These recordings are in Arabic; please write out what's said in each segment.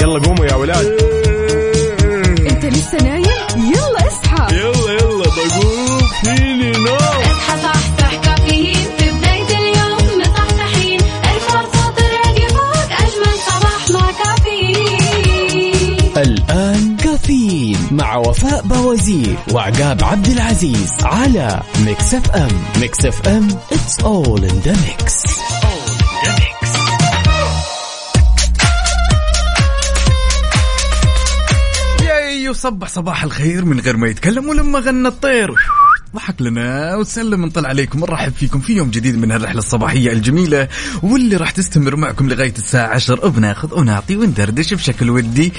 يلا قوموا يا ولاد. انت لسه نايم؟ يلا اصحى. يلا يلا بقوم. فيني نوم. اصحى صحصح كافيين. في بداية اليوم مصحصحين. الفرصة تراك فوق أجمل صباح مع كافيين. الآن كافيين مع وفاء بوازير وعقاب عبد العزيز على ميكس أف أم. ميكس أف أم it's all in the mix. وصبح صباح الخير من غير ما يتكلم ولما غنى الطير. ضحك لنا وسلم نطلع عليكم ونرحب فيكم في يوم جديد من هالرحلة الصباحية الجميلة واللي راح تستمر معكم لغاية الساعة 10 بناخذ ونعطي وندردش بشكل ودي.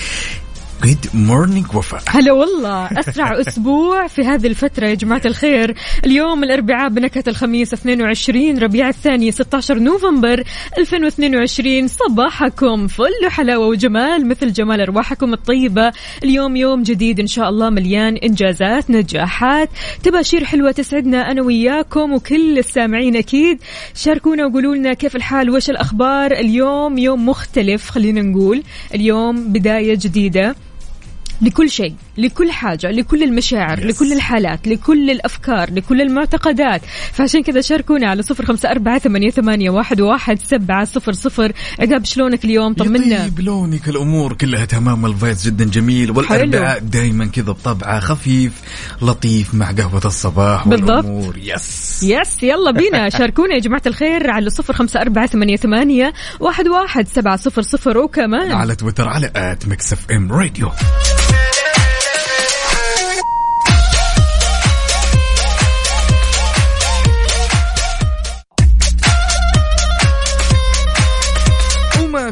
good morning وفاء. هلا والله أسرع أسبوع في هذه الفترة يا جماعة الخير. اليوم الأربعاء بنكهة الخميس 22 ربيع الثاني 16 نوفمبر 2022 صباحكم فل حلاوه وجمال مثل جمال أرواحكم الطيبة. اليوم يوم جديد إن شاء الله مليان إنجازات نجاحات. تباشير حلوة تسعدنا أنا وياكم وكل السامعين أكيد. شاركونا وقولوا لنا كيف الحال وش الأخبار؟ اليوم يوم مختلف خلينا نقول. اليوم بداية جديدة. لكل شيء. لكل حاجة لكل المشاعر yes. لكل الحالات لكل الأفكار لكل المعتقدات. فعشان كذا شاركونا على صفر خمسة أربعة ثمانية, ثمانية واحد, واحد سبعة صفر صفر. عقاب شلونك اليوم؟ طمنا. يطيب لونك الأمور كلها تمام وال vibes جدا جميل والأربعاء دايما كذا بطبعه خفيف لطيف مع قهوة الصباح بالضبط. والأمور. يس يس يلا بينا. شاركونا يا جماعة الخير على صفر خمسة أربعة ثمانية, ثمانية واحد, واحد سبعة صفر صفر. وكمان على تويتر على at ميكس إف إم راديو.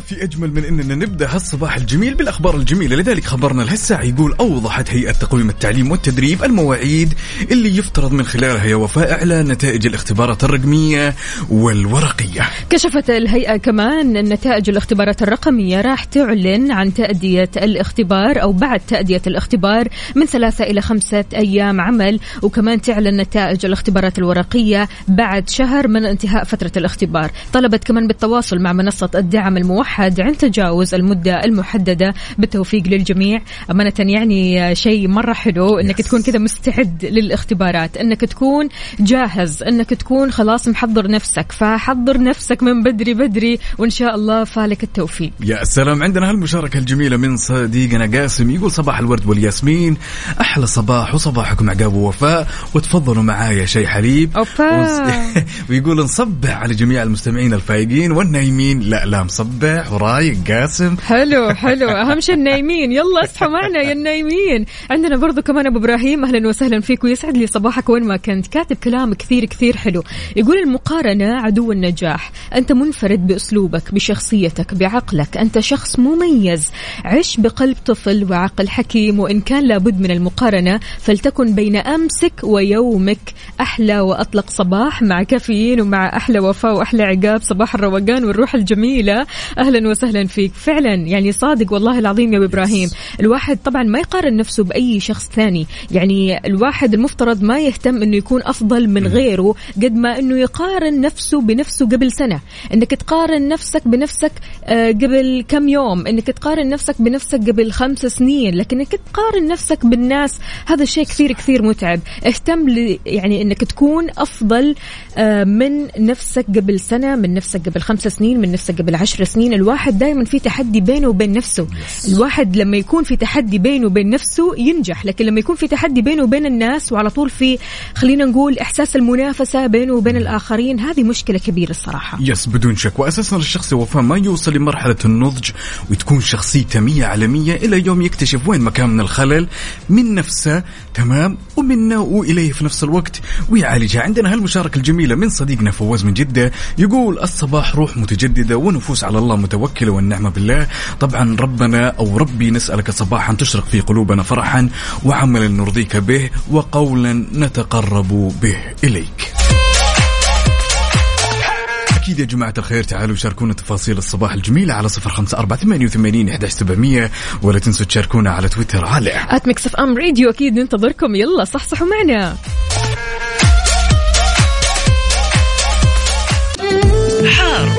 في أجمل من إننا نبدأ هالصباح الجميل بالأخبار الجميلة. لذلك خبرنا لهالساعه يقول أوضحت هيئة تقويم التعليم والتدريب المواعيد اللي يفترض من خلالها يا وفاء إعلان نتائج الاختبارات الرقمية والورقية. كشفت الهيئة كمان أن نتائج الاختبارات الرقمية راح تعلن عن تأدية الاختبار أو بعد تأدية الاختبار من ثلاثة إلى خمسة أيام عمل وكمان تعلن نتائج الاختبارات الورقية بعد شهر من انتهاء فترة الاختبار. طلبت كمان بالتواصل مع منصة الدعم الموحد عند تجاوز المدة المحددة بالتوفيق للجميع. أمانة يعني شيء مرة حلو أنك تكون كذا مستعد للاختبارات أنك تكون جاهز أنك تكون خلاص محضر نفسك. فحضر نفسك من بدري بدري وإن شاء الله فالك التوفيق. يا سلام. عندنا هالمشاركة الجميلة من صديقنا قاسم. يقول صباح الورد والياسمين. أحلى صباح وصباحكم عقاب ووفاء. وتفضلوا معايا شيء حليب. أوبا. ويقول نصبح على جميع المستمعين الفايقين والنايمين. لا لا مصبح. ورايق قاسم. حلو حلو. أهم شيء النايمين. يلا اصحوا معنا يا النايمين. عندنا برضو كمان أبو إبراهيم. أهلا وسهلا فيك ويسعد لي صباحك وين ما كنت. كاتب كلام كثير كثير حلو. يقول المقارنة عدو النجاح. أنت منفرد بأسلوبك بشخصيتك بعقلك. أنت شخص مميز. عش بقلب طفل وعقل حكيم. وإن كان لابد من المقارنة فلتكن بين أمسك ويومك أحلى وأطلق صباح مع كافيين ومع أحلى وفاء وأحلى عقاب. صباح الروقان والروح الجميلة. أهلا وسهلا فيك. فعلا يعني صادق والله العظيم يا أبو إبراهيم. الواحد طبعا ما يقارن نفسه بأي شخص ثاني. يعني الواحد المفترض ما يهتم إنه يكون أفضل من غيره قد ما إنه يقارن نفسه بنفسه قبل سنة. إنك تقارن نفسك بنفسك آه، قبل كم يوم. إنك تقارن نفسك بنفسك قبل خمس سنين. لكنك تقارن نفسك بالناس هذا الشيء كثير كثير متعب. اهتم ل- يعني إنك تكون أفضل آه، من نفسك قبل سنة من نفسك قبل خمس سنين من نفسك قبل عشر سنين. الواحد دائما في تحدي بينه وبين نفسه. الواحد لما يكون في تحدي بينه وبين نفسه ينجح لكن لما يكون في تحدي بينه وبين الناس وعلى طول في خلينا نقول إحساس المنافسة بينه وبين الآخرين هذه مشكلة كبيرة الصراحة. يس بدون شك. واساسا الشخص وفاء ما يوصل لمرحلة النضج وتكون شخصيته مية على مية إلى يوم يكتشف وين مكان من الخلل من نفسه تمام ومنه وإليه في نفس الوقت ويعالجها. عندنا هالمشاركة الجميلة من صديقنا فواز من جدة يقول الصباح روح متجددة ونفوس على الله متوكله والنعمة بالله. طبعا ربنا أو ربي نسألك صباحا تشرق في قلوبنا فرحا وعملا نرضيك به وقولا نتقرب به إليك. أكيد يا جماعة الخير تعالوا شاركونا تفاصيل الصباح الجميلة على صفر خمسة أربعة ثمانية وثمانين إحدى سبعمية ولا تنسوا تشاركونا على تويتر. على ات ميكس اف ام راديو أكيد ننتظركم. يلا صحصحوا معنا. حار.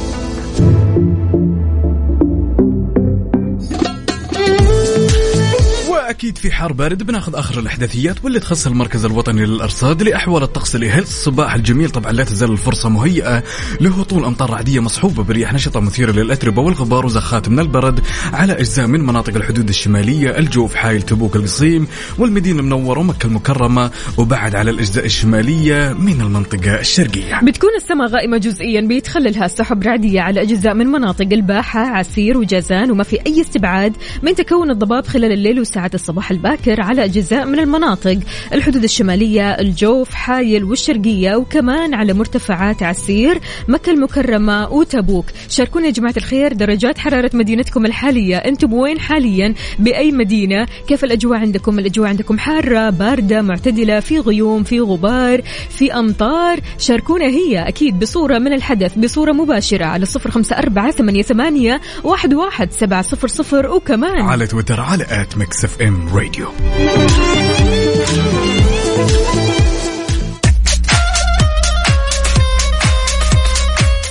واكيد في حار بارد بناخذ آخر الإحداثيات واللي تخص المركز الوطني للأرصاد لأحوال الطقس لهالصباح الجميل طبعا لا تزال الفرصة مهيئة لهطول أمطار رعديه مصحوبة برياح نشطة مثيرة للأتربة والغبار وزخات من البرد على أجزاء من مناطق الحدود الشمالية الجوف حايل تبوك القصيم والمدينة المنورة ومكة المكرمة وبعد على الأجزاء الشمالية من المنطقة الشرقية. بتكون السماء غائمة جزئيا بيتخللها سحب رعدية على أجزاء من مناطق الباحة عسير وجازان وما في أي استبعاد من تكون الضباب خلال الليل وساعات الصباح. الباكر على أجزاء من المناطق. الحدود الشمالية الجوف حايل والشرقية وكمان على مرتفعات عسير مكة المكرمة وتبوك. شاركونا يا جماعة الخير درجات حرارة مدينتكم الحالية. أنتم وين حاليا؟ بأي مدينة؟ كيف الأجواء عندكم؟ الأجواء عندكم حارة باردة معتدلة في غيوم في غبار في أمطار. شاركونا هي أكيد بصورة من الحدث بصورة مباشرة على صفر خمسة أربعة ثمانية, ثمانية واحد, واحد سبعة صفر صفر وكمان على تويتر على at ميكس اف راديو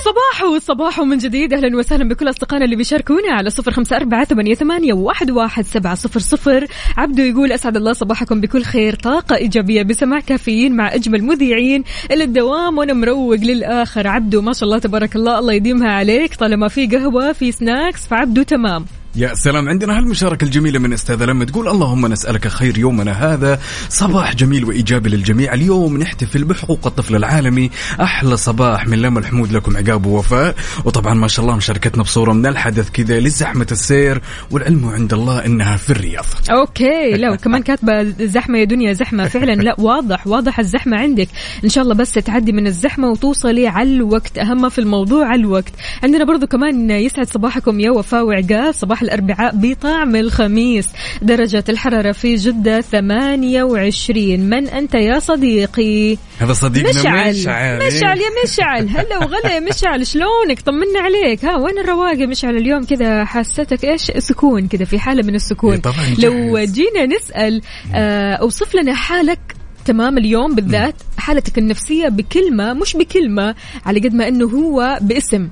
صباح وصباح من جديد. أهلا وسهلا بكل أصدقائنا اللي بيشاركونا على صفر خمسة أربعة ثمانية, ثمانية واحد, واحد سبعه صفر صفر. عبدو يقول أسعد الله صباحكم بكل خير. طاقة إيجابية بسماع كافيين مع أجمل مذيعين. إلى الدوام وأنا مروق للآخر. عبدو ما شاء الله تبارك الله الله يديمها عليك. طالما في قهوة في سناكس فعبدو تمام. يا سلام. عندنا هالمشاركة الجميلة من أستاذة لما تقول اللهم نسألك خير يومنا هذا. صباح جميل وإيجابي للجميع. اليوم نحتفل بحقوق الطفل العالمي. أحلى صباح من لما الحمود لكم عقاب ووفاء. وطبعا ما شاء الله مشاركتنا بصورة من الحدث كذا لزحمة السير والعلم عند الله إنها في الرياض. okay. لا وكمان كاتبة زحمة يا دنيا زحمة فعلا. لا واضح واضح الزحمة عندك. إن شاء الله بس تعدي من الزحمة وتوصلي على الوقت. ما في الموضوع على الوقت. عندنا برضو كمان يسعد صباحكم يا وفاء وعقاب. صباح الأربعاء بطعم الخميس. درجة الحرارة في جدة 28 من أنت يا صديقي؟ هذا صديقنا مشعل. مشعل. مشعل يا مشعل. هلا وغلا يا مشعل. شلونك؟ طمنا عليك. ها وين الرواق يا مشعل؟ اليوم كذا حسيتك إيش؟ سكون كذا في حالة من السكون. إيه طبعاً لو. جينا نسأل آه أوصف لنا حالك تمام اليوم بالذات حالتك النفسية بكلمة مش بكلمة على قد ما إنه هو باسم.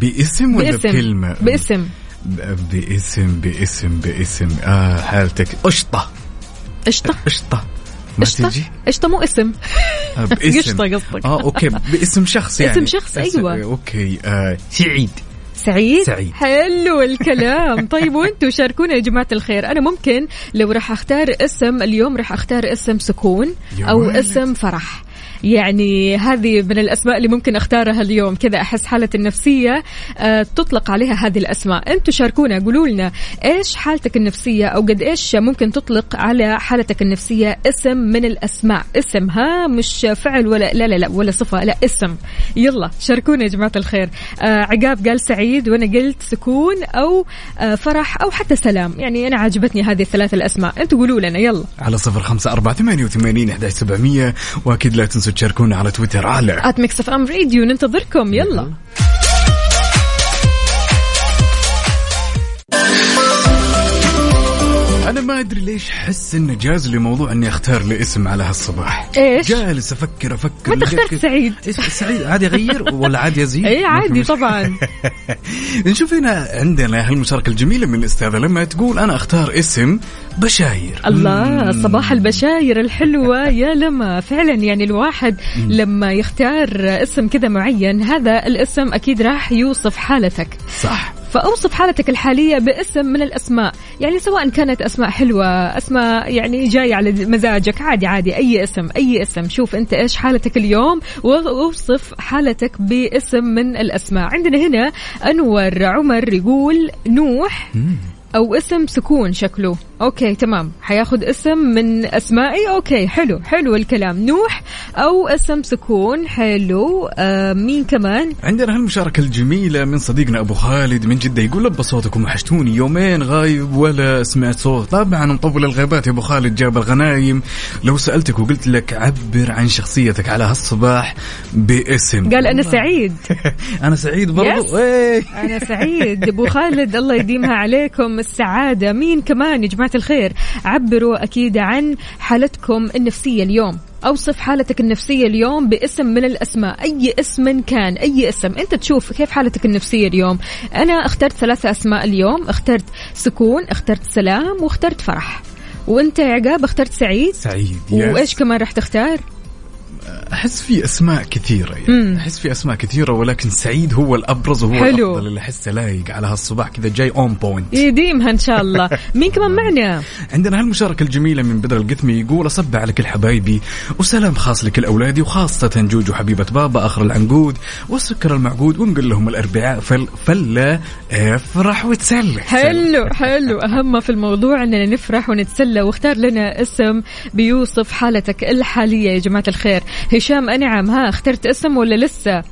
باسم ولا باسم. بكلمة؟ باسم. باسم باسم باسم آه حالتك. قشطة. قشطة. قشطة. ما قشطة. تجي قشطة مو اسم. آه باسم. قشطة قصدك. آه okay. باسم شخص يعني. اسم شخص، بس- أيوة. okay. آه سعيد. سعيد؟ سعيد. حلو الكلام. طيب وأنتم شاركونا يا جماعة الخير. أنا ممكن لو راح أختار اسم اليوم راح أختار اسم سكون ولد. اسم فرح. يعني هذه من الأسماء اللي ممكن أختارها اليوم. كذا أحس حالتي النفسية آه، تطلق عليها هذه الأسماء. أنتم شاركونا قولوا لنا إيش حالتك النفسية أو قد إيش ممكن تطلق على حالتك النفسية اسم من الأسماء؟ اسم ها مش فعل ولا لا لا لا ولا صفة لا اسم. يلا شاركونا يا جماعة الخير. آه عقاب قال سعيد وأنا قلت سكون أو آه فرح أو حتى سلام. يعني أنا عجبتني هذه الثلاث الأسماء. أنتم قولوا لنا يلا. على صفر خمسة أربعة ثمانية وثمانين أحد سبعمية. وأكيد لا تنسوا تشاركونا على تويتر. على. at ميكس اف ام راديو ننتظركم. يلا. ما أدري ليش حس إنه جاز لي موضوع إني أختار لي اسم على هالصباح إيش؟ جالس أفكر أفكر متى اخترت سعيد؟ سعيد عادي أغير ولا عادي أزيد؟ اي عادي. طبعا نشوف هنا عندنا هالمشاركة الجميلة من الأستاذة لما تقول أنا أختار اسم بشاير الله. صباح البشاير الحلوة يا لما فعلا يعني الواحد لما يختار اسم كذا معين هذا الاسم أكيد راح يوصف حالتك صح فأوصف حالتك الحالية باسم من الأسماء. يعني سواء كانت أسماء حلوة أسماء يعني جاية على مزاجك عادي عادي أي اسم أي اسم. شوف أنت إيش حالتك اليوم وأوصف حالتك باسم من الأسماء. عندنا هنا أنور عمر يقول نوح أو اسم سكون شكله. okay تمام. حياخد اسم من أسمائي؟ okay حلو حلو الكلام. نوح أو اسم سكون حلو. آه مين كمان؟ عندنا هالمشاركة الجميلة من صديقنا أبو خالد من جدة يقول لبى صوتكم وحشتوني. يومين غايب ولا سمعت صوت. طبعا مطول الغيبات يا أبو خالد جاب الغنايم. لو سألتك وقلت لك عبر عن شخصيتك على هالصباح باسم. قال أنا سعيد. أنا سعيد. برضو؟ إيه. أنا سعيد. أبو خالد الله يديمها عليكم. السعادة. مين كمان يا جماعة الخير. عبروا أكيد عن حالتكم النفسية اليوم. أوصف حالتك النفسية اليوم باسم من الأسماء. أي اسم كان أي اسم. أنت تشوف كيف حالتك النفسية اليوم. أنا اخترت ثلاثة أسماء اليوم. اخترت سكون اخترت سلام واخترت فرح. وأنت يا عقاب اخترت سعيد؟ سعيد وإيش كمان راح تختار؟ أحس في أسماء كثيرة يعني. أحس في أسماء كثيرة ولكن سعيد هو الأبرز وهو حلو. الأفضل اللي احسه لايق على هالصباح كذا جاي on point يديمها إن شاء الله. مين كمان معنا؟ عندنا هالمشاركة الجميلة من بدر القثمي يقول أصبح على كل حبايبي وسلام خاص لكل أولادي وخاصة جوجو حبيبة بابا آخر العنقود والسكر المعقود ونقول لهم الأربعاء فل فلا افرح وتسلى حلو حلو. أهم في الموضوع أننا نفرح ونتسلى واختار لنا اسم بيوصف حالتك الحالية. يا جماعة الخير هشام أنعم ها اخترت اسم ولا لسه؟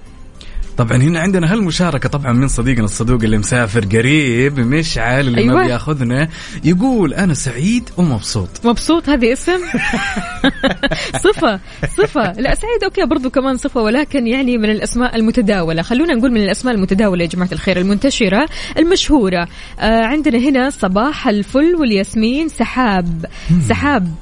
طبعا هنا عندنا هالمشاركة طبعا من صديقنا الصدوق اللي مسافر قريب مشعل اللي أيوة. ما بياخذنا يقول أنا سعيد ومبسوط. مبسوط؟ هذه اسم؟ صفة صفة. لا سعيد أوكي برضو كمان صفة ولكن يعني من الأسماء المتداولة. خلونا نقول من الأسماء المتداولة يا جماعة الخير المنتشرة المشهورة. آه عندنا هنا صباح الفل والياسمين سحاب. سحاب.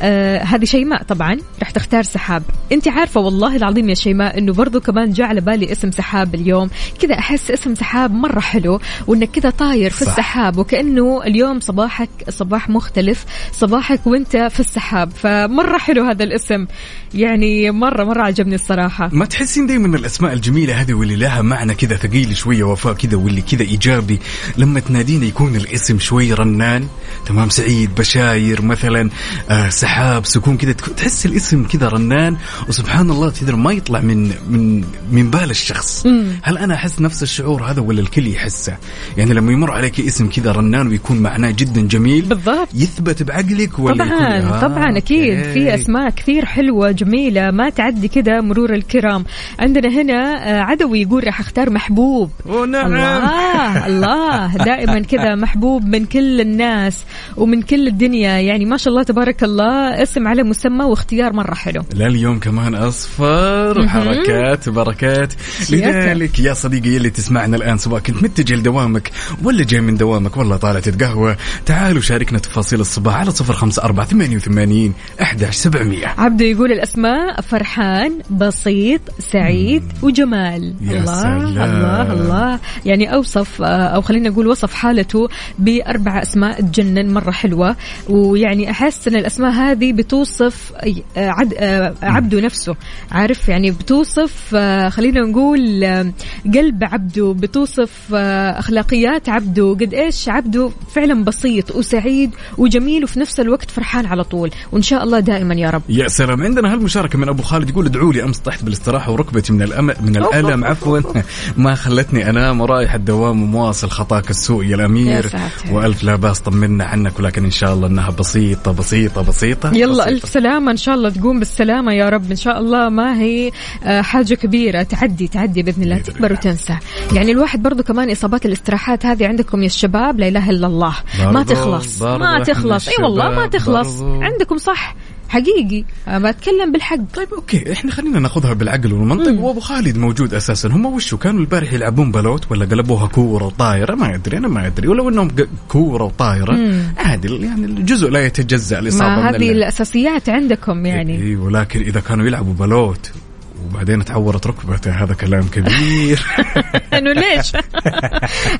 آه هذه شيماء طبعا رح تختار سحاب. انت عارفة والله العظيم يا شيماء إنه برضو كمان جاء على بالي اسم سحاب اليوم. كذا أحس اسم سحاب مرة حلو وإنك كذا طاير في صح. السحاب وكأنه اليوم صباحك صباح مختلف صباحك وإنت في السحاب. فمرة حلو هذا الاسم. يعني مره مرة عجبني الصراحة. ما تحسين دائما الأسماء الجميلة هذه واللي لها معنى كذا ثقيل شوية وفاء كذا واللي كذا إيجابي لما تنادينا يكون الاسم شوي رنان تمام سعيد بشاير مثلا آه سحاب سكون كذا تحس الاسم كذا رنان وسبحان الله تقدر ما يطلع من من من بال الشخص. هل أنا أحس نفس الشعور هذا ولا الكل يحسه؟ يعني لما يمر عليك اسم كذا رنان ويكون معناه جدا جميل بالضبط. يثبت بعقلك ولا يكون طبعا آه طبعا أكيد. في أسماء كثير حلوة جميلة ما تعدي كذا مرور الكرام. عندنا هنا آه، عدوي يقول راح أختار محبوب. ونعم الله الله. دائما كذا محبوب من كل الناس ومن كل الدنيا. يعني ما شاء الله تبارك الله اسم على مسمى واختيار مرة حلو. لا اليوم كمان أصفر وحركات وبركات. لذلك يا صديقي يلي تسمعنا الآن سواء كنت متجه لدوامك ولا جاي من دوامك والله طالع تتقهوى تعالوا شاركنا تفاصيل الصباح على صفر خمسة أربعة ثمانية وثمانين أحداش سبعمية. عبده يقول الأسماء فرحان بسيط سعيد وجمال. يا الله سلام. الله الله. يعني أوصف آه، أو خلينا نقول وصف حالته بأربع أسماء تجنن مرة حلوة. ويعني أحس إن الأسماء هذه بتوصف آه، عد آه، عبده نفسه. عارف؟ يعني بتوصف آه، خلينا نقول قلب عبده بتوصف أخلاقيات عبده. قد إيش عبده فعلا بسيط وسعيد وجميل وفي نفس الوقت فرحان على طول. وإن شاء الله دائما يا رب. يا سلام. عندنا هالمشاركة من أبو خالد يقول ادعوا لي أمس طحت بالاستراحة وركبتي من الأم من الألم. عفوا. ما خلتني أنام ورايح الدوام ومواصل خطاك السوء يا الأمير. يا. وألف لا باس طمنا عنك ولكن إن شاء الله أنها بسيطة بسيطة بسيطة. يلا بسيطة. ألف سلامة. إن شاء الله تقوم بالسلامة يا رب. إن شاء الله ما هي آه، حاجة كبيرة. تعدي تعدي بإذن الله تكبر. وتنسى. يعني الواحد برضو كمان إصابات الاستراحات هذه عندكم يا الشباب لا إله إلا الله. ما تخلص ما تخلص. أي والله ما تخلص. عندكم صح. حقيقي. بتكلم بالحق. طيب okay. إحنا خلينا ناخذها بالعقل والمنطق. وأبو خالد موجود أساسا. هم وشو كانوا البارح يلعبون بلوت ولا قلبوها كورة وطايرة؟ ما أدري أنا ما أدري. ولو إنهم كورة وطايرة عادي. يعني الجزء لا يتجزأ الاصابه ما هذه اللعب. الأساسيات عندكم يعني. اي ولكن إذا كانوا يلعبوا بلوت وبعدين تعورت ركبته هذا كلام كبير إنه ليش؟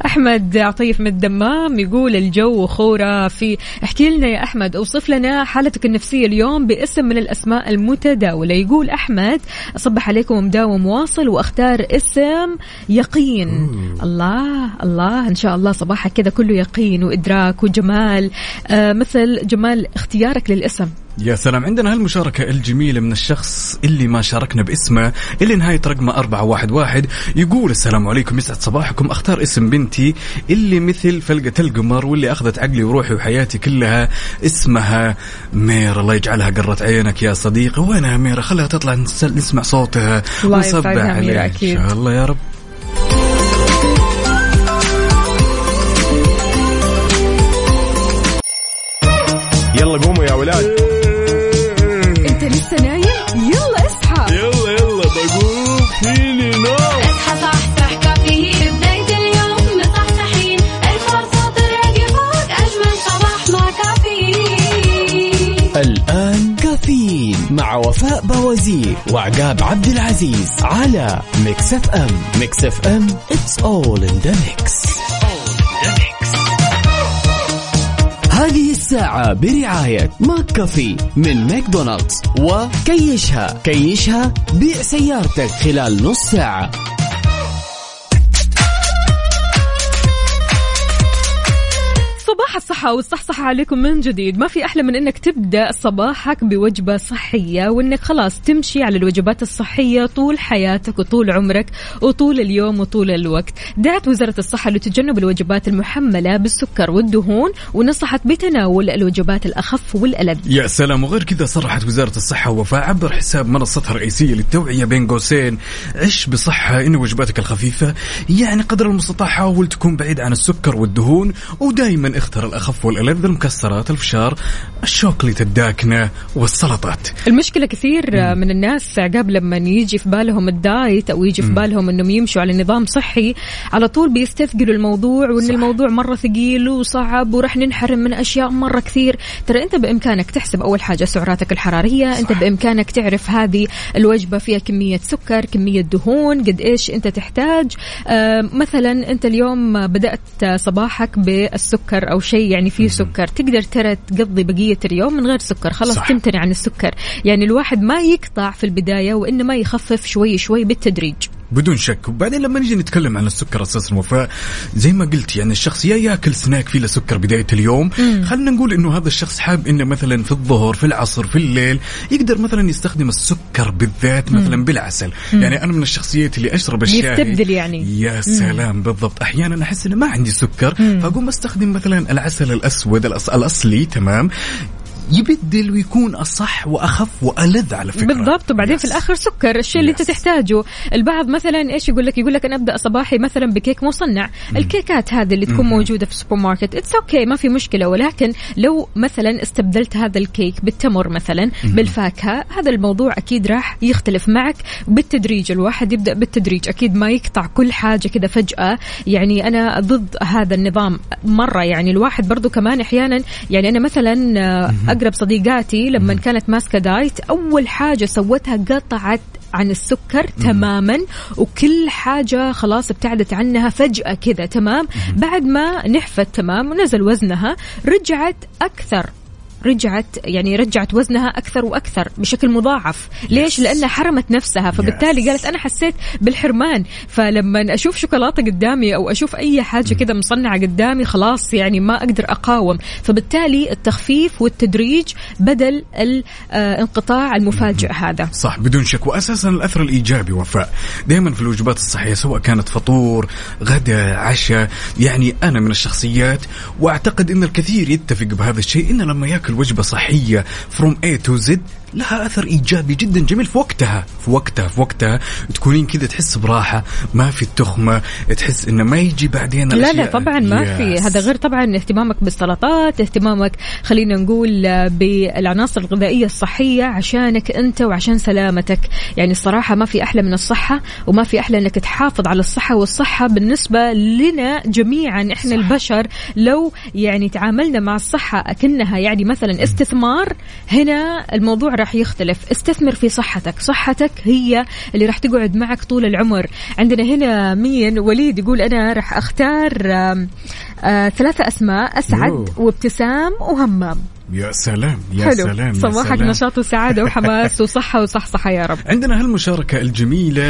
أحمد عطيف من الدمام يقول الجو خرافي، احكي لنا يا أحمد أوصف لنا حالتك النفسية اليوم باسم من الأسماء المتداولة، يقول أحمد أصبح عليكم مداوم واصل وأختار اسم يقين. الله الله إن شاء الله صباحك كذا كله يقين وإدراك وجمال آه مثل جمال اختيارك للاسم. يا سلام. عندنا هالمشاركة الجميلة من الشخص اللي ما شاركنا باسمه اللي نهاية رقمه أربعة واحد واحد يقول السلام عليكم يسعد صباحكم. أختار اسم بنتي اللي مثل فلقة القمر واللي أخذت عقلي وروحي وحياتي كلها اسمها ميرا. الله يجعلها قرة عينك يا صديقي. وينها ميرا؟ خليها تطلع نس- نسمع صوتها. ونصبح عليها أكيد. إن شاء الله يا رب. يلا قوموا يا ولاد. مع وفاء بوازير وعقاب عبد العزيز على Mix FM Mix FM it's all in the mix هذه الساعة برعاية McCafé من ماكدونالدز وكيشها كيشها بيع سيارتك خلال نص ساعة. صباح الصحة والصحصحة عليكم من جديد. ما في أحلى من أنك تبدأ صباحك بوجبة صحية وأنك خلاص تمشي على الوجبات الصحية طول حياتك وطول عمرك وطول اليوم وطول الوقت. دعت وزارة الصحة لتجنب الوجبات المحملة بالسكر والدهون ونصحت بتناول الوجبات الأخف والألذ. يا سلام وغير كذا صرحت وزارة الصحة ووفاء عبر حساب منصتها الرئيسية للتوعية بين قوسين. عش بصحة إن وجباتك الخفيفة يعني قدر المستطاع حاول تكون بعيد عن السكر والدهون ودائما اختر الأخف والألذ المكسرات الفشار الشوكليت الداكنة والسلطات. المشكلة كثير من الناس عقاب لما يجي في بالهم ال diet أو يجي في بالهم أنهم يمشوا على نظام صحي على طول بيستثقلوا الموضوع وأن صح. الموضوع مرة ثقيل وصعب ورح ننحرم من أشياء مرة كثير. ترى أنت بإمكانك تحسب أول حاجة سعراتك الحرارية أنت بإمكانك تعرف هذه الوجبة فيها كمية سكر كمية دهون قد إيش أنت تحتاج. آه مثلا أنت اليوم بدأت صباحك بالسكر أو شيء يعني فيه سكر. تقدر ترى تقضي بقية اليوم من غير سكر. خلاص صح. تمتنع عن السكر. يعني الواحد ما يقطع في البداية وإنما يخفف شوي شوي بالتدريج. بدون شك. وبعدين لما نيجي نتكلم عن السكر أساسا وفاء زي ما قلت يعني الشخص يا ياكل سناك فيه سكر بداية اليوم. خلينا نقول إنه هذا الشخص حاب إنه مثلا في الظهر في العصر في الليل يقدر مثلا يستخدم السكر بالذات مثلا بالعسل. يعني أنا من الشخصيات اللي أشرب الشاي. يستبدل يعني. يا سلام بالضبط. أحيانا أحس إنه ما عندي سكر فأقوم أستخدم مثلا العسل الأسود الأص... الأصلي تمام. يبدل ويكون اصح وأخف وألذ على فكرة. بالضبط. وبعدين في. الآخر سكر الشيء اللي أنت. تحتاجه. البعض مثلا إيش يقول لك؟ يقول لك أنا أبدأ صباحي مثلا بكيك مصنع. الكيكات هذه اللي تكون موجودة في السوبر ماركت it's okay ما في مشكلة. ولكن لو مثلا استبدلت هذا الكيك بالتمر مثلا بالفاكهة هذا الموضوع أكيد راح يختلف معك بالتدريج. الواحد يبدأ بالتدريج. أكيد ما يقطع كل حاجة كذا فجأة. يعني أنا ضد هذا النظام مرة. يعني الواحد برضو كمان أحيانا يعني أنا مثلا آه، أقرب صديقاتي لما كانت ماسكة دايت أول حاجة سوتها قطعت عن السكر تماما وكل حاجة خلاص ابتعدت عنها فجأة كذا تمام؟ بعد ما نحفت تمام ونزل وزنها رجعت أكثر. رجعت يعني رجعت وزنها أكثر وأكثر بشكل مضاعف. ليش؟ لأنها حرمت نفسها. فبالتالي. قالت أنا حسيت بالحرمان. فلما أشوف شوكولاتة قدامي أو أشوف أي حاجة كذا مصنعة قدامي خلاص يعني ما أقدر أقاوم. فبالتالي التخفيف والتدريج بدل الانقطاع المفاجئ هذا. صح بدون شك. واساسا الأثر الإيجابي وفاء. دائما في الوجبات الصحية سواء كانت فطور غدا عشاء يعني أنا من الشخصيات وأعتقد إن الكثير يتفق بهذا الشيء ان لما يأكل وجبه صحية from A to Z لها أثر إيجابي جدا جميل في وقتها في وقتها في وقتها. تكونين كذا تحس براحة ما في التخمه تحس إنه ما يجي بعدين لا لا طبعا ما في. Yes. هذا غير طبعا اهتمامك بالسلطات اهتمامك خلينا نقول بالعناصر الغذائية الصحية عشانك أنت وعشان سلامتك. يعني الصراحة ما في أحلى من الصحة وما في أحلى إنك تحافظ على الصحة والصحة بالنسبة لنا جميعا إحنا صح. البشر. لو يعني تعاملنا مع الصحة أكنها يعني مثلا استثمار هنا الموضوع راح يختلف. استثمر في صحتك. صحتك هي اللي راح تقعد معك طول العمر. عندنا هنا مين؟ وليد يقول أنا راح أختار آم، آه ثلاثة أسماء أسعد أوه. وابتسام وهمام. يا سلام يا حلو. سلام صباحك. نشاط وسعادة وحماس وصحة وصحصحة يا رب. عندنا هالمشاركة الجميلة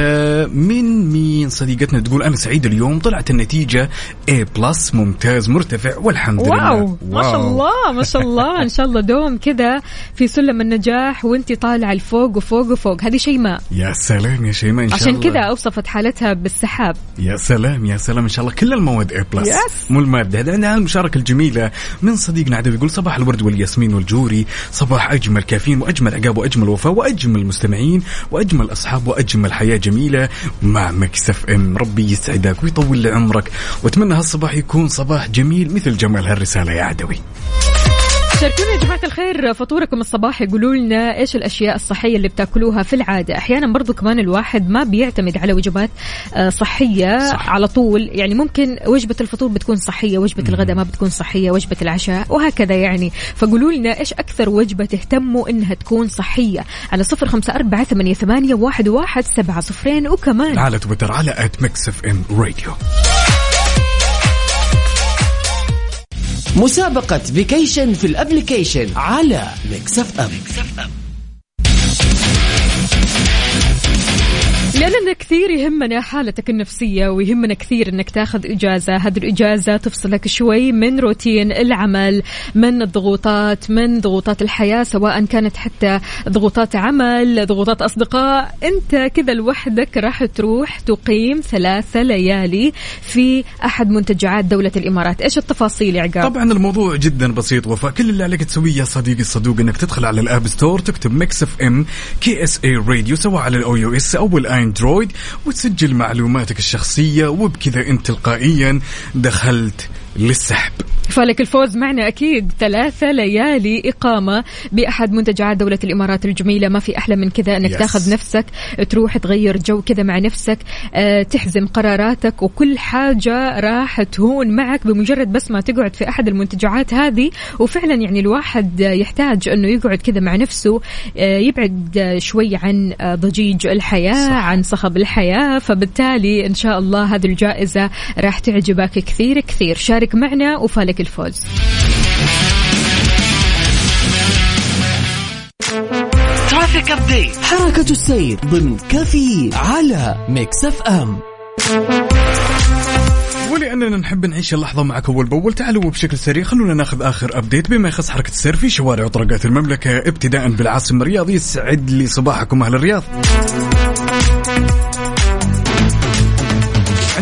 من مين؟ صديقتنا تقول أنا سعيد اليوم طلعت النتيجة A plus ممتاز مرتفع والحمد لله. wow ما شاء الله ما شاء الله إن شاء الله دوم كذا في سلم النجاح وإنت طالعه لفوق وفوق وفوق. هذه شيماء يا سلام يا شيماء إن شاء عشان الله. كذا أوصفت حالتها بالسحاب. يا سلام يا سلام إن شاء الله. كل المواد A plus. مو المادة هذا عندنا المشاركه الجميلة من صديقنا عدو يقول صباح الورد والياسمين والجوري. صباح أجمل كافيين وأجمل عقاب وأجمل وفاء وأجمل مستمعين وأجمل أصحاب وأجمل حياة جميلة مع Mix FM ربي يسعدك ويطول لي عمرك وأتمنى هالصباح يكون صباح جميل مثل جمال هالرسالة يا عدوي. شاركونا يا جماعة الخير فطوركم الصباحي قولوا لنا إيش الأشياء الصحية اللي بتاكلوها في العادة؟ أحيانا برضو كمان الواحد ما بيعتمد على وجبات آه، صحية صح. على طول. يعني ممكن وجبة الفطور بتكون صحية وجبة الغداء ما بتكون صحية وجبة العشاء وهكذا يعني. فقولوا لنا إيش أكثر وجبة تهتموا إنها تكون صحية؟ على صفر خمسة أربعة ثمانية, ثمانية واحد, واحد سبعة صفرين. وكمان على تويتر على at Mix F M Radio مسابقة vacation في ال application على Mix FM لأننا كثير يهمنا حالتك النفسية ويهمنا كثير أنك تاخذ إجازة. هذه الإجازة تفصلك شوي من روتين العمل من الضغوطات من ضغوطات الحياة سواء كانت حتى ضغوطات عمل ضغوطات أصدقاء. أنت كذا لوحدك راح تروح تقيم ثلاثة ليالي في أحد منتجعات دولة الإمارات. إيش التفاصيل يا عقاب؟ طبعا الموضوع جدا بسيط وفاء. كل اللي عليك تسويه يا صديقي الصدوق إنك تدخل على ال App Store تكتب Mix FM KSA Radio سواء على ال iOS أو ال Android وتسجل معلوماتك الشخصية وبكذا أنت تلقائيا دخلت للسحب. فلك الفوز معنا أكيد. ثلاثة ليالي إقامة بأحد منتجعات دولة الإمارات الجميلة. ما في أحلى من كذا أنك Yes. تاخذ نفسك تروح تغير جو كذا مع نفسك آه، تحزم قراراتك وكل حاجة راح تهون معك بمجرد بس ما تقعد في أحد المنتجعات هذه. وفعلا يعني الواحد يحتاج أنه يقعد كذا مع نفسه آه، يبعد شوي عن آه، ضجيج الحياة صح. عن صخب الحياة. فبالتالي إن شاء الله هذه الجائزة راح تعجبك كثير كثير. شارك معنا وفالك الفوز. traffic update حركة السير ضمن كافيين على Mix FM ولأننا نحب نعيش اللحظة معك أول بأول. تعالوا بشكل سريع خلونا ناخذ آخر update بما يخص حركة السير في شوارع وطرقات المملكة ابتداء بالعاصمة الرياض يسعد لي صباحكم أهل الرياض.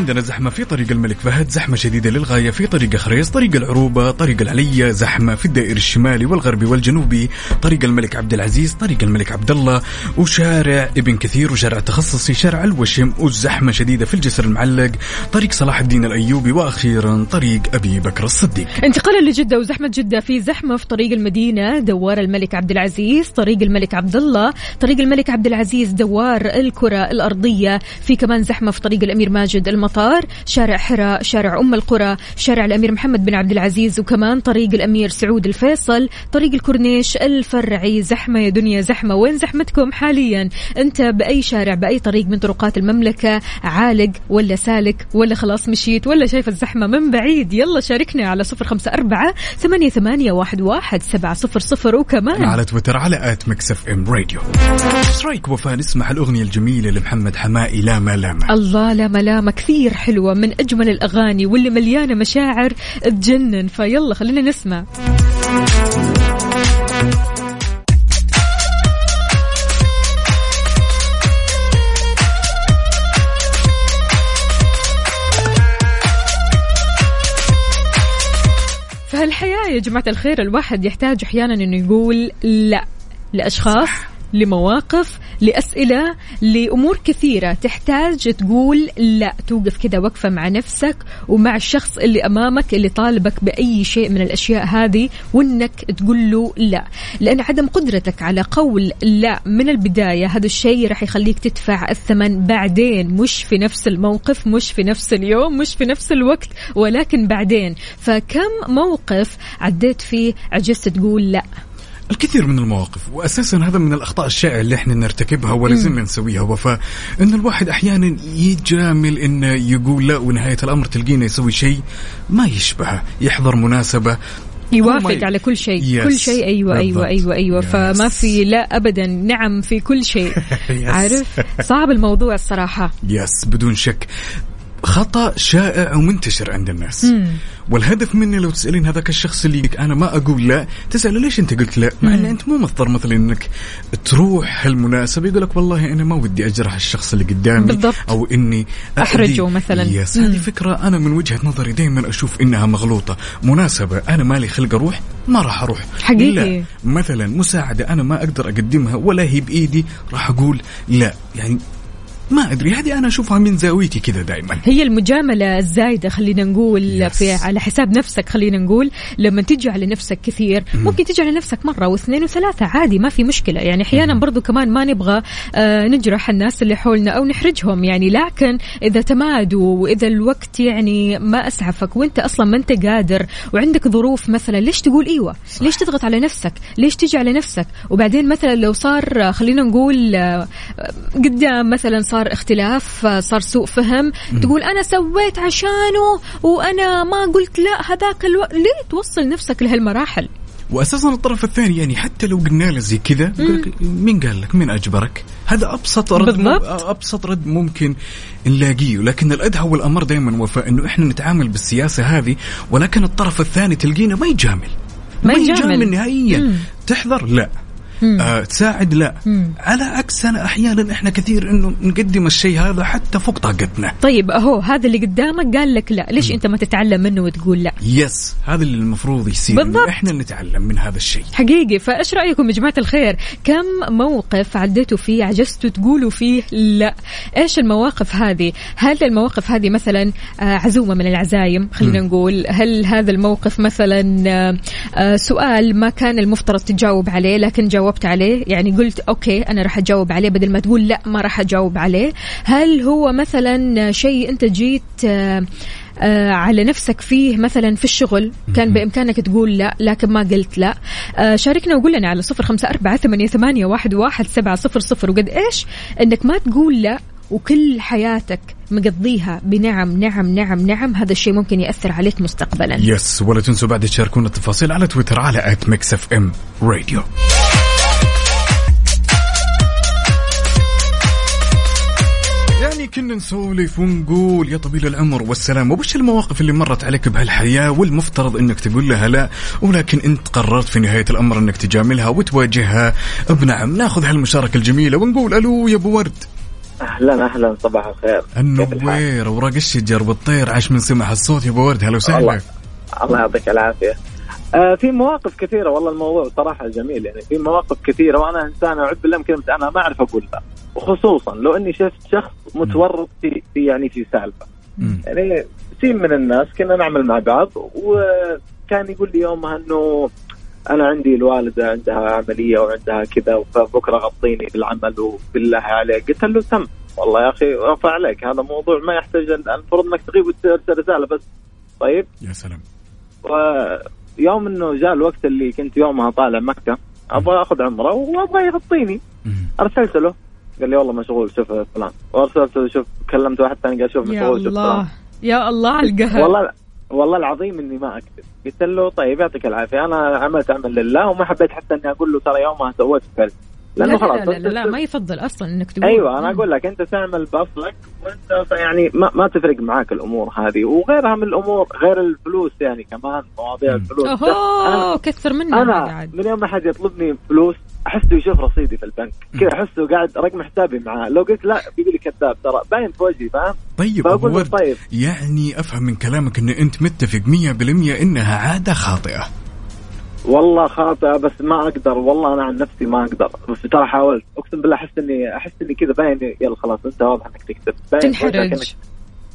عندنا زحمة في طريق الملك فهد زحمة شديدة للغاية في طريق خريص طريق العروبة طريق العليا زحمة في الدائري الشمالي والغربي والجنوبي طريق الملك عبد العزيز طريق الملك عبد الله وشارع ابن كثير وشارع تخصصي شارع الوشم والزحمة شديدة في الجسر المعلق طريق صلاح الدين الأيوبي وأخيرا طريق أبي بكر الصديق. انتقالا لجدة وزحمة جدة في زحمة في طريق المدينة دوار الملك عبد العزيز طريق الملك عبد الله طريق الملك عبد العزيز دوار الكرة الأرضية في كمان زحمة في طريق الأمير ماجد المطار. شارع حراء شارع أم القرى شارع الأمير محمد بن عبد العزيز وكمان طريق الأمير سعود الفيصل طريق الكورنيش الفرعي زحمة يا دنيا زحمة. وين زحمتكم حاليا؟ أنت بأي شارع بأي طريق من طرقات المملكة عالق ولا سالك ولا خلاص مشيت ولا شايف الزحمة من بعيد؟ يلا شاركنا على صفر خمسة أربعة ثمانية, ثمانية واحد, واحد سبعة صفر صفر وكمان على تويتر على at Mix FM Radio. إيش رايك وفاء نسمع الأغنية الجميلة لمحمد حماقي لا ملامة الله لا ملامة كثير حلوة من أجمل الأغاني واللي مليانة مشاعر تجنن. فيلا خلينا نسمع. فهالحياة يا جماعة الخير الواحد يحتاج أحيانا أنه يقول لا لأشخاص. لمواقف لأسئلة لأمور كثيرة. تحتاج تقول لا توقف كذا وقفة مع نفسك ومع الشخص اللي أمامك اللي طالبك بأي شيء من الأشياء هذه وإنك تقول له لا. لأن عدم قدرتك على قول لا من البداية هذا الشيء راح يخليك تدفع الثمن بعدين مش في نفس الموقف مش في نفس اليوم مش في نفس الوقت ولكن بعدين. فكم موقف عديت فيه عجزت تقول لا؟ الكثير من المواقف واساسا هذا من الأخطاء الشائعة اللي إحنا نرتكبها ولا زلنا نسويها وفاء إن الواحد أحيانا يجامل إنه يقول لا ونهاية الأمر تلقينه يسوي شيء ما يشبهه يحضر مناسبة يوافق على كل شيء Yes. كل شيء أيوه أيوه. أيوه أيوه Yes. فما في لا ابدا نعم في كل شيء Yes. عارف صعب الموضوع الصراحة يس بدون شك خطأ شائع ومنتشر عند الناس والهدف مني لو تسألين هذاك الشخص اللي أنا ما أقول لا تسأله ليش أنت قلت لا مع إن أنت مو مضطر مثلا إنك تروح هالمناسبه يقول لك والله أنا ما ودي أجرح الشخص اللي قدامي بالضبط. أو إني. أحرجه مثلاً. يس مم. هذه فكرة أنا من وجهة نظري دائما أشوف إنها مغلوطة مناسبة أنا مالي خلق أروح ما راح أروح حقيقي. لا مثلا مساعدة أنا ما أقدر أقدمها ولا هي بإيدي راح أقول لا يعني ما أدري هذه أنا أشوفها من زاويتي كذا دائما هي المجاملة الزايدة خلينا نقول Yes. في على حساب نفسك خلينا نقول لما تجي على نفسك كثير ممكن تجي على نفسك مرة واثنين وثلاثة عادي ما في مشكلة. يعني أحيانا برضو كمان ما نبغى آه نجرح الناس اللي حولنا أو نحرجهم يعني لكن إذا تمادوا وإذا الوقت يعني ما أسعفك وأنت أصلا ما أنت قادر وعندك ظروف مثلا ليش تقول إيوه؟ ليش تضغط على نفسك؟ ليش تجي على نفسك؟ وبعدين مثلا لو صار خلينا نقول آه، قدام مثلا صار اختلاف آه، صار سوء فهم. تقول أنا سويت عشانه وأنا ما قلت لا هذاك الوقت ليه توصل نفسك لهالمراحل؟ واساسا الطرف الثاني يعني حتى لو قلنا له زي كذا مين قال لك؟ مين أجبرك؟ هذا أبسط رد بالضبط. أبسط رد ممكن نلاقيه. لكن الأدهى والأمر دائما وفاء إنه إحنا نتعامل بالسياسة هذه ولكن الطرف الثاني تلقينا ما يجامل. ما يجامل. نهائيا. تحضر لا. آه تساعد لا. مم. على عكسنا أحيانا إحنا كثير إنه نقدم الشيء هذا حتى فوق طاقتنا. طيب أهو هذا اللي قدامك قال لك لا. ليش أنت ما تتعلم منه وتقول لا؟ يس هذا اللي المفروض يصير بالضبط. إحنا نتعلم من هذا الشيء. حقيقي. فإيش رأيكم يا جماعة الخير؟ كم موقف عديتوا فيه عجزتوا تقولوا فيه لا؟ إيش المواقف هذه؟ هل المواقف هذه مثلا آه، عزومة من العزايم خلينا نقول؟ هل هذا الموقف مثلا آه، آه، سؤال ما كان المفترض تجاوب عليه لكن جاوبت عليه يعني قلت أوكي أنا راح أجاوب عليه بدل ما تقول لا ما راح أجاوب عليه. هل هو مثلا شيء أنت جيت آه، آه على نفسك فيه مثلا في الشغل؟ كان بإمكانك تقول لا لكن ما قلت لا. آه شاركنا وقول لنا على صفر خمسة أربعة ثمانية, ثمانية واحد, واحد سبعة صفر صفر. وقد إيش؟ أنك ما تقول لا وكل حياتك مقضيها بنعم نعم نعم نعم. هذا الشيء ممكن يأثر عليك مستقبلا. yes ولا تنسوا بعد تشاركونا التفاصيل على تويتر على at Mix FM Radio كنا نسولف ونقول يا طويل العمر والسلام وش المواقف اللي مرت عليك بهالحياة؟ والمفترض إنك تقول لها لا ولكن أنت قررت في نهاية الأمر إنك تجاملها وتواجهها. بنعم ناخذ هالمشاركة الجميلة ونقول ألو يا أبو ورد. أهلا أهلا صباح الخير؟ النوير اوراق الشجر بالطير عاش من سمع الصوت يا أبو ورد. هلا وسهلا. الله الله يعطيك العافية. آه في مواقف كثيرة والله الموضوع صراحة جميل. يعني في مواقف كثيرة وأنا إنسان أعوذ بالله كلمة أنا ما أعرف أقول لا وخصوصا لو إني شفت شخص متورط في, في يعني في سالفة. يعني سين من الناس كنا نعمل مع بعض وكان يقول لي يومها إنه أنا عندي الوالدة عندها عملية وعندها كذا فبكرة غطيني بالعمل وبالله عليك قلت له تم. والله يا أخي وفى عليك هذا موضوع ما يحتاج المفروض إنك تغيب وترسل رساله بس. طيب. يا سلام. ويوم إنه جاء الوقت اللي كنت يومها طالع مكة أبغى أخذ عمرة وأبغى يغطيني. أرسلت له. قال لي والله مشغول شوف فلان. وارسلت شوف كلمت واحد ثاني قال شوف مشغول شوف فلان. يا الله على القهر. والله والله العظيم إني ما اكذب قلت له طيب يعطيك العافية. أنا عملت عمل لله وما حبيت حتى إني أقول له ترى يومها سويت كذا لأنه لا, خلاص لا, لا, لا, لا ما يفضل أصلا إنك تقول أيوه أنا. أقول لك أنت تعمل باصلك وأنت يعني ما, ما تفرق معاك الأمور هذه وغيرها من الأمور غير الفلوس يعني كمان مواضيع. الفلوس. أوهو كثر منها أنا من يوم ما حد يطلبني فلوس احسه يشوف رصيدي في البنك. كذا احسه قاعد رقم حسابي معاه. لو قلت لا بيقول لي كذاب ترى باين في وجهي فاهم؟ طيب طيب. يعني أفهم من كلامك إن أنت متفق 100% إنها عادة خاطئة. والله خاطئة بس ما أقدر والله أنا عن نفسي ما أقدر. بس ترى حاولت. أقسم بالله أحس اني أحس إني كذا باين يلا خلاص أنت واضح إنك وجهك تنحرج.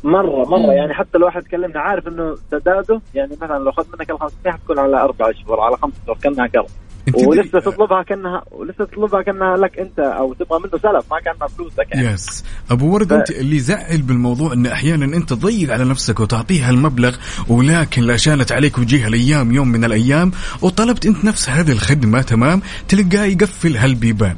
مرة مرة. مم. يعني حتى لو واحد كلمني عارف إنه سداده يعني مثلا لو اخذ منك ال 500 حتكون على أربع أشهر على خمس أشهر كأنها كرم انت ولسه تطلبها كانها ولسه تطلبها كأنها لك أنت أو تبغى منه سلف ما كأنها فلوسك يعني. يس أبو ورد ف- أنت اللي يزعل بالموضوع إن أحيانا أنت تضيق على نفسك وتعطيها المبلغ ولكن لا شانت عليك وجيها الأيام يوم من الأيام وطلبت أنت نفس هذه الخدمة تمام؟ تلقاه يقفل هالبيبان.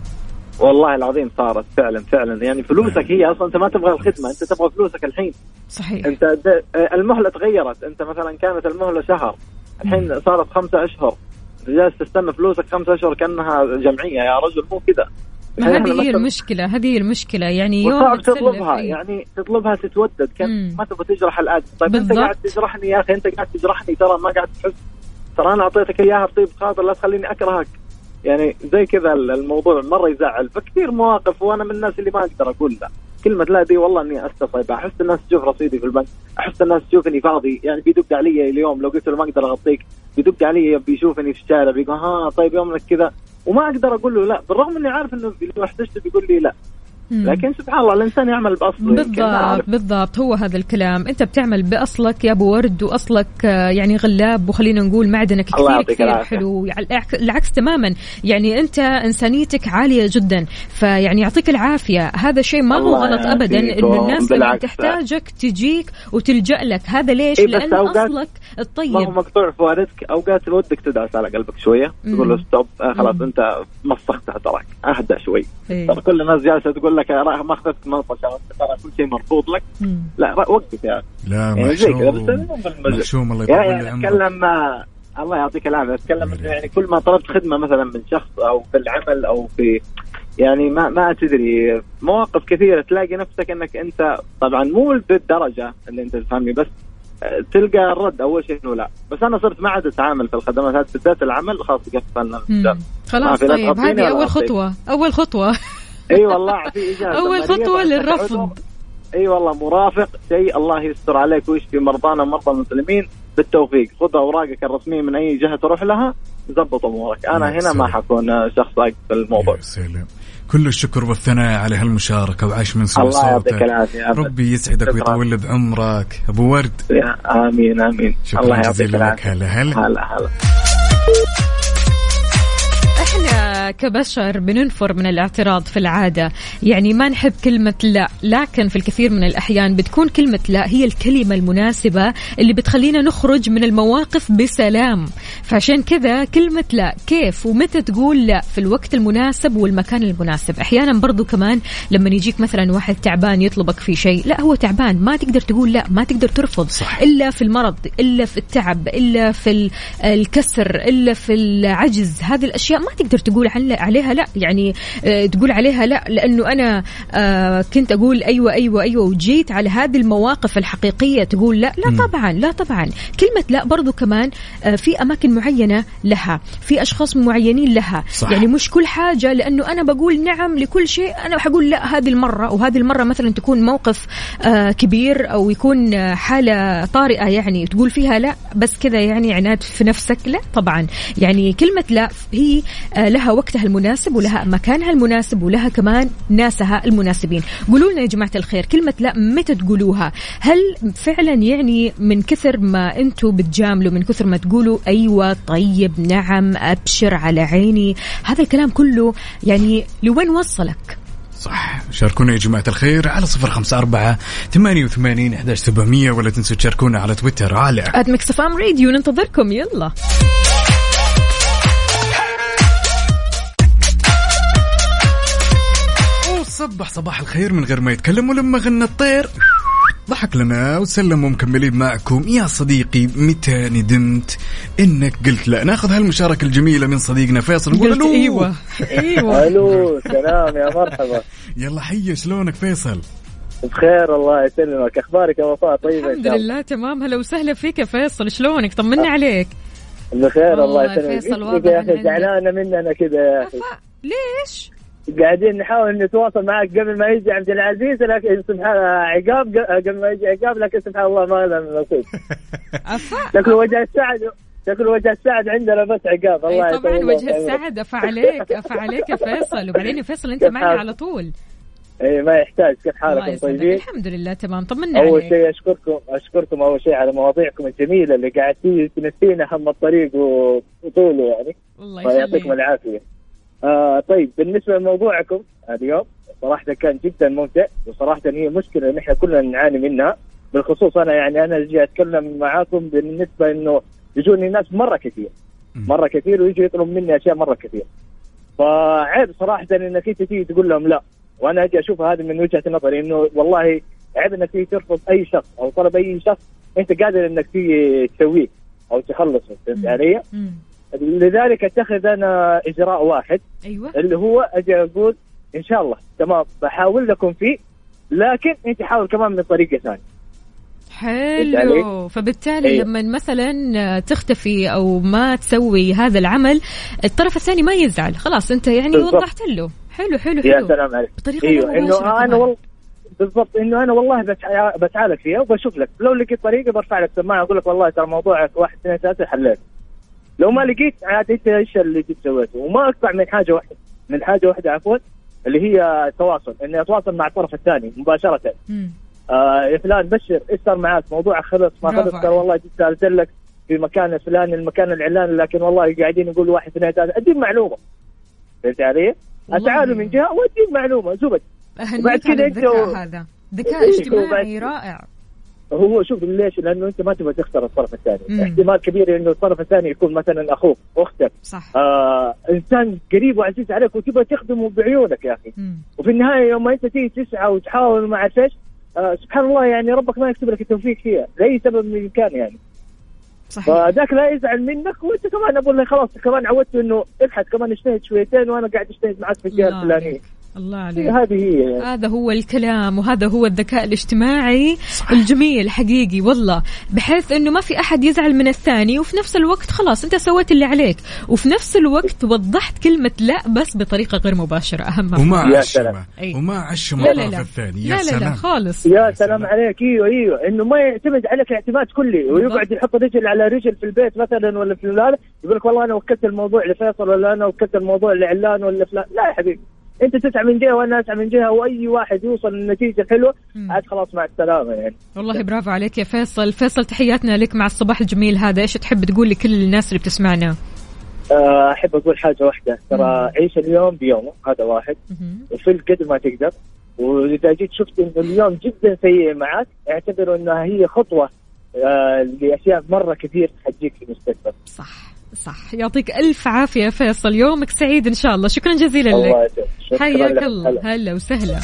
والله العظيم صارت فعلا فعلا. يعني فلوسك هي أصلا أنت ما تبغى الخدمة أنت تبغى فلوسك الحين. صحيح. أنت د- المهلة تغيرت. أنت مثلا كانت المهلة شهر الحين صارت خمسة أشهر. جالس تستنى فلوسك خمسة أشهر كأنها جمعية. يا رجل مو كذا ما هذه هي المشكلة هذه هي المشكلة. يعني يوم تطلبها إيه. يعني تطلبها تتودد. كان ما تبغى تجرح الادم طيب بالضبط. انت قاعد تجرحني يا أخي أنت قاعد تجرحني ترى ما قاعد تحس. ترى أنا أعطيتك إياها بطيب خاطر لا تخليني أكرهك. يعني زي كذا الموضوع مرة يزعل. فكثير مواقف وأنا من الناس اللي ما أقدر أقول لا. كلمة لا دي والله إني استصعب أحس الناس تشوف رصيدي في البنك أحس الناس تشوف إني فاضي. يعني بيدق علي اليوم لو قلت له ما أقدر أغطيك بيدق علي بيشوفني في الشارع بيقول ها طيب يومك كذا. وما أقدر أقول له لا بالرغم إني عارف إنه لو احتجت بيقول لي لا. لكن سبحان الله الإنسان يعمل بأصله. بالضبط بالضبط هو هذا الكلام أنت بتعمل بأصلك يا أبو ورد وأصلك آه، يعني غلاب وخلينا نقول معدنك كثير كثير. حلو يعني العكس- تماما يعني أنت إنسانيتك عالية جدا فيعني يعطيك العافية هذا شيء ما هو غلط ابدا. انه الناس لما. تحتاجك تجيك وتلجأ لك هذا ليش إيه لأن أصلك ما هو الطيب مقطوع في والدك أوقات ودك تدعس على قلبك شوية. تقول له stop آه خلاص. أنت مسختها تراك اهدى شوي إيه. ترى كل الناس جالسة تقول لك راح ما أخذت منطقه ترى كل شيء مرفوض لك. مم. لا وقف يا أخي. لا يعني محشوم بالمزج. محشوم الله يطول يعني أتكلم الله يعطيك العافية أتكلم انه يعني كل ما طلبت خدمة مثلا من شخص أو في العمل أو في يعني ما ما تدري مواقف كثيرة تلاقي نفسك إنك انت طبعا مو بالدرجه اللي أنت تفهمني بس تلقى الرد أول شيء إنه لا. بس أنا صرت ما عاد أتعامل في الخدمات هذه بالذات العمل خلاص قفلنا. خلاص في لا طيب هذه أول. خطوة أول خطوة. إي والله في إجازة أول خطوة للرفض. إي والله مرافق. شيء الله يستر عليك ويشفي مرضانا ومرضى المسلمين. بالتوفيق. خذ أوراقك الرسمية من أي جهة تروح لها. زبط أمورك. أنا هنا ما سلام. حكون شخص واقف في الموضوع. يا سلام. كل الشكر والثناء على هالمشاركة. وعاش من سوى الله يعطيك صوتك. العافية. ربي يسعدك. ويطول بعمرك. أبو ورد. يا آمين آمين. شكراً الله يعطيك. العافية. هلا هلا. هلا هلا. كبشر بننفر من الاعتراض في العادة. يعني ما نحب كلمة لا لكن في الكثير من الأحيان بتكون كلمة لا هي الكلمة المناسبة اللي بتخلينا نخرج من المواقف بسلام. فعشان كذا كلمة لا كيف ومتى تقول لا في الوقت المناسب والمكان المناسب؟ أحيانا برضو كمان لما يجيك مثلا واحد تعبان يطلبك في شيء لا هو تعبان ما تقدر تقول لا ما تقدر ترفض. صح. إلا في المرض إلا في التعب إلا في ال- الكسر إلا في العجز. هذه الأشياء ما تقدر تقول عليها لا يعني آه، تقول عليها لا لأنه أنا آه، كنت أقول أيوه أيوه أيوه وجيت على هذه المواقف الحقيقية تقول لا لا طبعا لا طبعا. كلمة لا برضو كمان آه، في أماكن معينة لها في أشخاص معينين لها. صح. يعني مش كل حاجة لأنه أنا بقول نعم لكل شيء. أنا حقول لا هذه المرة وهذه المرة مثلا تكون موقف كبير أو يكون حالة طارئة يعني تقول فيها لا بس كذا يعني عناد في نفسك. لا طبعا. يعني كلمة لا هي لها وقتها المناسب ولها مكانها المناسب ولها كمان ناسها المناسبين. قولوا لنا يا جماعة الخير كلمة لا متى تقولوها؟ هل فعلا يعني من كثر ما أنتم بتجاملوا من كثر ما تقولوا أيوه طيب نعم أبشر على عيني هذا الكلام كله يعني لوين وصلك؟ صح. شاركونا يا جماعة الخير على صفر خمسة أربعة ثمانية وثمانين أحداش سبعمية ولا تنسوا تشاركونا على تويتر. على ات Mix FM Radio ننتظركم. يلا. وصبح صباح الخير من غير ما يتكلم ولما غنى الطير. ضحك لنا وسلم ومكملين معكم. يا صديقي متى ندمت؟ إنك قلت لا. ناخذ هالمشاركة الجميلة من صديقنا فيصل. نقول قلت ألو. إيوه. إيوه. ألو سلام يا مرحبا. يلا حي شلونك فيصل؟ بخير الله يسلمك. أخبارك يا وفاء؟ طيبه الحمد لله تمام. هلا وسهلا فيك يا فيصل. شلونك؟ طمنا عليك. بخير الله يسلمك. فيصل يا أخي زعلانة مننا كذا يا أخي ليش؟ قاعدين نحاول نتواصل معك قبل ما يجي عبد العزيز لكن سبحان عقاب قبل ما يجي عقاب لكن سبحان الله ما لنا نصيب شكل وجه السعد شكل وجه السعد عندنا بس عقاب الله أي طبعا وجه. السعد افا عليك افا عليك يا فيصل وبعدين يا فيصل أنت معنا؟ على طول اي ما يحتاج كيف حالكم طيبين؟ الحمد لله تمام طمنا أول عليك شيء أشكركم أشكركم أول شيء على مواضيعكم الجميلة اللي قاعدين تنسينا هم الطريق وطوله يعني الله فيعطيكم يخليك العافية. آه طيب بالنسبة لموضوعكم اليوم صراحة كان جدا ممتع وصراحة هي مشكلة نحن كلنا نعاني منها. بالخصوص أنا يعني أنا أجي أتكلم معاكم بالنسبة إنه يجوني ناس مرة كثير. مرة كثير ويجوا يطلبوا مني أشياء مرة كثير. فعيب صراحة انك انت تيجي تقول لهم لا. وأنا أجي أشوف هذا من وجهة نظري إنه والله عيب إنك تيجي ترفض أي شخص أو طلب أي شخص أنت قادر إنك تيجي تسويه أو تخلصه فهمت علي؟ لذلك اتخذ أنا إجراء واحد أيوه. اللي هو أجي أقول إن شاء الله تمام بحاول لكم فيه لكن أنت حاول كمان من طريقة ثانية. حلو. فبالتالي إيه. لما مثلا تختفي أو ما تسوي هذا العمل الطرف الثاني ما يزعل. خلاص أنت يعني بالضبط. وضحت له حلو حلو يا حلو. سلام عليك. بطريقة إيوه إنه أنا. والله بالضبط إنه أنا والله بتع- بتعالج فيها وبشوف لك. لو لقيت طريقة برفع لك سماعه أقول لك والله ترى موضوعك واحد اثنين ثلاثة حليت. لو ما لقيت عاد إنت إيش اللي جيت سويته؟ وما أقطع من حاجة واحدة. من حاجة واحدة عفوا اللي هي التواصل إني أتواصل مع الطرف الثاني مباشرة. مم. آه يا فلان بشر إيش صار معك؟ موضوع خلص ما خلص قال. والله جيت سألت لك في مكان الفلاني المكان العلاني لكن والله قاعدين يقولوا واحد اثنين ثلاثة. أديك معلومة. فهمت علي؟ أتعالوا من جهة وأديك معلومة زبد. كده أنت الذكاء و- هذا. ذكاء اجتماعي رائع. هو شوف ليش؟ لأنه أنت ما تبغى تخسر الطرف الثاني، مم. احتمال كبير إنه الطرف الثاني يكون مثلا أخوك، أختك، صح. آه إنسان قريب وعزيز عليك وتبغى تخدمه بعيونك يا أخي، مم. وفي النهاية يوم ما أنت تيجي تسعى وتحاول وما عرفت إيش آه سبحان الله يعني ربك ما يكتب لك التوفيق فيها لأي سبب من الإمكان يعني. صحيح. فذاك لا يزعل منك وأنت كمان أقول له خلاص كمان عودته إنه ابحث كمان اجتهد شويتين وأنا قاعد أجتهد معك في الجهة الفلانية. الله عليك. هذه هي. هذا هو الكلام وهذا هو الذكاء الاجتماعي الجميل حقيقي والله. بحيث إنه ما في أحد يزعل من الثاني وفي نفس الوقت خلاص أنت سويت اللي عليك. وفي نفس الوقت وضحت كلمة لا بس بطريقة غير مباشرة أهم وما عشمه. وما عشمه لا لا الثاني. يا لا لا لا سلام. خالص. يا سلام سلام. عليك. إيوه إيوه. إنه ما يعتمد عليك اعتماد كلي. ويقعد يحط رجل على رجل في البيت مثلا ولا في هذا يقول لك والله أنا وكلت الموضوع لفيصل ولا أنا وكلت الموضوع لعلان ولا فلان. لا يا حبيبي. انت تسعى من جهة وأنا اسعى من جهة واي واحد يوصل للنتيجه الحلوه. عاد خلاص مع السلامة يعني. والله برافو عليك يا فيصل. فيصل تحياتنا لك مع الصباح الجميل هذا. إيش تحب تقول لكل الناس اللي بتسمعنا؟ آه، أحب أقول حاجة واحدة. ترى عيش اليوم بيومه هذا واحد. وفل قد ما تقدر. وإذا جيت شفت انه اليوم جدا سيء معك اعتبر إنها هي خطوة آه لأشياء مرة كثير حتجيك في المستقبل. صح. صح. يعطيك ألف عافية فيصل. يومك سعيد إن شاء الله. شكرا جزيلا لك. حياك. الله. هلا. هلا وسهلا.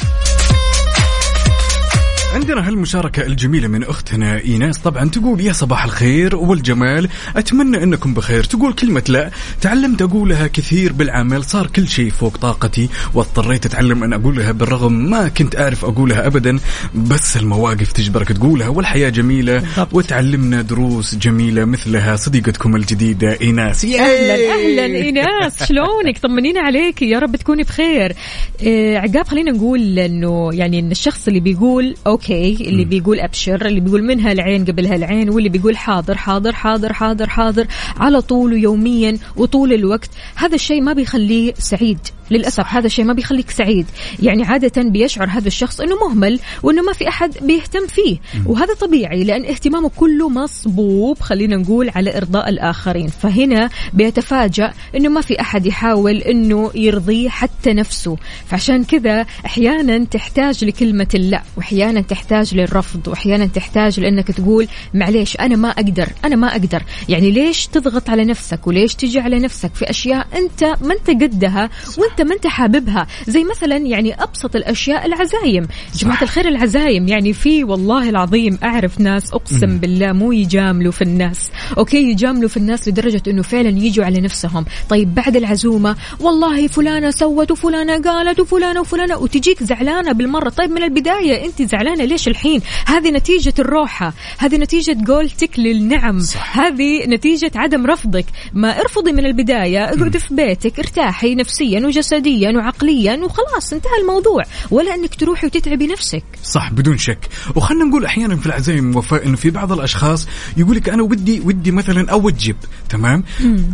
عندنا هالمشاركة الجميلة من أختنا إيناس. طبعا تقول يا صباح الخير والجمال أتمنى أنكم بخير. تقول كلمة لا تعلمت أقولها كثير بالعمل صار كل شيء فوق طاقتي واضطريت أتعلم أن أقولها بالرغم ما كنت أعرف أقولها أبدا. بس المواقف تجبرك تقولها والحياة جميلة بالضبط. وتعلمنا دروس جميلة مثلها صديقتكم الجديدة إيناس. أهلا أهلا إيناس شلونك؟ طمنينا عليك يا رب تكوني بخير. إيه عقاب خلينا نقول إنه يعني إن الشخص اللي بيقول أوكي اللي بيقول أبشر اللي بيقول منها العين قبلها العين واللي بيقول حاضر حاضر حاضر حاضر حاضر على طول ويوميا وطول الوقت. هذا الشيء ما بيخليه سعيد للأسف هذا الشيء ما بيخليك سعيد. يعني عادة بيشعر هذا الشخص إنه مهمل وإنه ما في أحد بيهتم فيه. وهذا طبيعي لأن اهتمامه كله مصبوب خلينا نقول على إرضاء الآخرين. فهنا بيتفاجأ إنه ما في أحد يحاول إنه يرضيه حتى نفسه. فعشان كذا أحيانا تحتاج لكلمة لا واحيانا تحتاج للرفض وأحيانا تحتاج لأنك تقول معليش أنا ما أقدر أنا ما أقدر. يعني ليش تضغط على نفسك؟ وليش تجي على نفسك في أشياء أنت ما أنت قدها وأنت ما أنت حاببها؟ زي مثلا يعني أبسط الأشياء العزايم. جماعة الخير العزايم. يعني في والله العظيم أعرف ناس أقسم بالله مو يجاملوا في الناس. أوكي يجاملوا في الناس لدرجة إنه فعلا يجوا على نفسهم. طيب بعد العزومة والله فلانة سوت وفلانة قالت وفلانة وفلانة. وتجيك زعلانة بالمرة. طيب من البداية أنت زعلانة ليش الحين؟ هذه نتيجة الروحة هذه نتيجة قولتك للنعم صح. هذه نتيجة عدم رفضك. ما ارفضي من البداية اقعدي في بيتك ارتاحي نفسيا وجسديا وعقليا وخلاص انتهى الموضوع. ولا انك تروحي وتتعبي نفسك. صح بدون شك. وخلنا نقول أحيانا في العزايم وفاء إنه في بعض الأشخاص يقول لك أنا ودي ودي مثلا أوجب تمام؟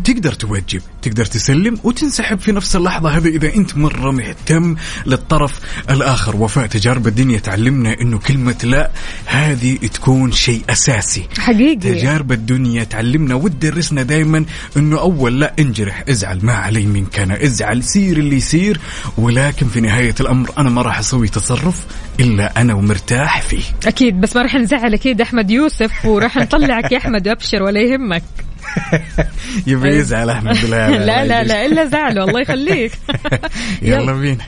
تقدر توجب تقدر تسلم وتنسحب في نفس اللحظة هذا إذا أنت مرة مهتم للطرف الآخر. وفاء تجارب الدنيا تعلمنا إنه كلمة لا هذه تكون شيء أساسي. حقيقي. تجارب الدنيا تعلمنا وتدرسنا دائما إنه أول لا انجرح ازعل ما علي منك أنا ازعل سير اللي يصير ولكن في نهاية الأمر أنا ما راح أسوي تصرف إلا أنا ومرتاح فيه. أكيد بس ما راح نزعل أكيد أحمد يوسف وراح نطلعك يا أحمد وأبشر ولا يهمك. يبي يزعل أحمد. لا لا لا لا إلا زعله الله يخليك. يلا. بينا.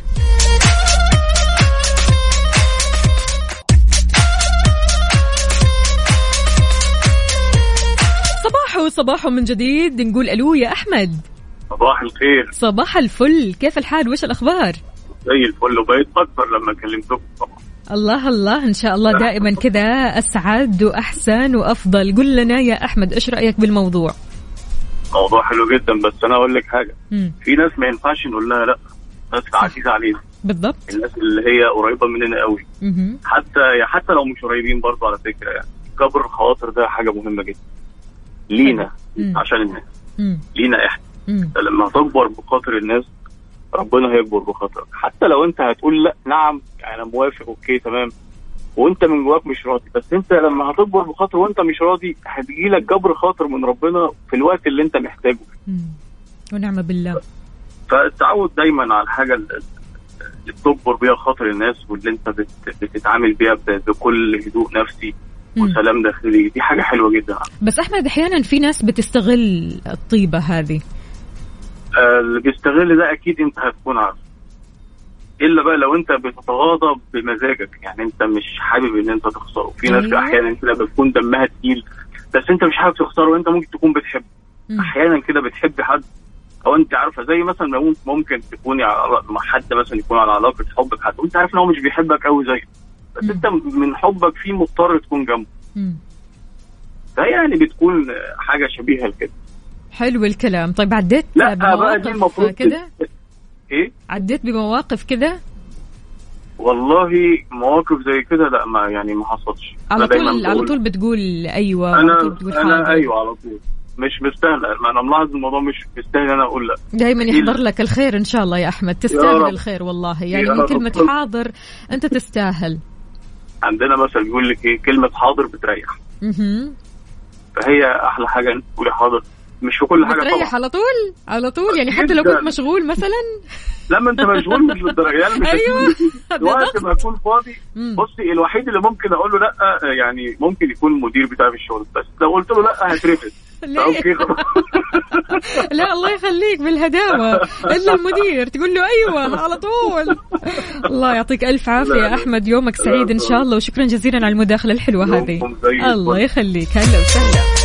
صباحو صباحو من جديد. نقول ألو يا أحمد. صباح الخير. صباح الفل. كيف الحال؟ وش الأخبار؟ زي الفل وبقيت أكثر لما كلمتكم الله الله. إن شاء الله دائما كذا أسعد وأحسن وأفضل. قل لنا يا أحمد إيش رأيك بالموضوع؟ موضوع حلو جدا بس أنا أقول لك حاجة. مم. في ناس ما ينفعش نقول لها لأ. ناس عزيزه علينا. بالضبط. الناس اللي هي قريبة مننا قوي. مهم. حتى حتى لو مش قريبين برضه على فكرة يعني. كبر الخواطر ده حاجة مهمة جدا. لينا مم. عشان الناس مم. لينا إحنا مم. لما تكبر بخاطر الناس ربنا هيكبر بخاطرك حتى لو أنت هتقول لأ نعم يعني أنا موافق أوكي تمام وأنت من جواك مش راضي بس أنت لما هتكبر بخاطر وأنت مش راضي هتجيلك جبر خاطر من ربنا في الوقت اللي أنت محتاجه. ونعم بالله فالتعود دايما على الحاجة اللي بتجبر بيها خاطر الناس واللي أنت بت- بتتعامل بيها بكل هدوء نفسي. وسلام داخلي. دي حاجة حلوة جدا. بس أحمد أحيانا في ناس بتستغل الطيبة هذه. آه، اللي بيستغل ده أكيد أنت هتكون عارف. إلا بقى لو أنت بتتغاضى بمزاجك. يعني أنت مش حابب إن أنت تخسره. في ناس أيوة. أحيانا كده بتكون دمها تقيل. بس أنت مش حابب تخسره. وانت ممكن تكون بتحبه. أحيانا كده بتحب حد. أو أنت عارفة زي مثلا ممكن تكوني على- مع حد مثلا يكون على علاقة حب بحد وأنت عارف إن هو مش بيحبك قوي زيك. بس. انت من حبك فيه مضطر تكون جنبه. مم. فهي يعني بتكون حاجة شبيهة لكده. حلو الكلام. طيب عديت لا بقى دي بمواقف المفروض كده؟ إيه؟ عديت بمواقف كده؟ والله مواقف زي كده لا ما يعني ما حصلش. على طول على طول بتقول أيوه أنا طول بتقول أنا. أيوه على طول. مش مستاهل أنا ملاحظ الموضوع مش مستاهل أنا أقول لا. دايما إيه؟ يحضر لك الخير إن شاء الله يا أحمد. تستاهل رب. الخير والله. يعني يا من. كلمة حاضر أنت تستاهل. عندنا مثل بيقول لك إيه كلمة حاضر بتريح. فهي أحلى حاجة انت تقولي حاضر. مش في كل حاجة بتريح طبعا. على طول؟ على طول؟ يعني حتى لو. كنت مشغول مثلا؟ لما أنت مشغول مش بالدرجة. يعني مش. هتكون- وقت ما أكون فاضي. بصي الوحيد اللي ممكن أقول له لأ يعني ممكن يكون المدير بتاعي في الشغل بس. لو قلت له لأ هترفد ليه؟ لا الله يخليك بالهداوة إلا المدير تقول له أيوة على طول الله يعطيك ألف عافية. أحمد يومك سعيد إن. شاء الله وشكرا جزيلا على المداخلة الحلوة هذه. الله يخليك هلا وسهلا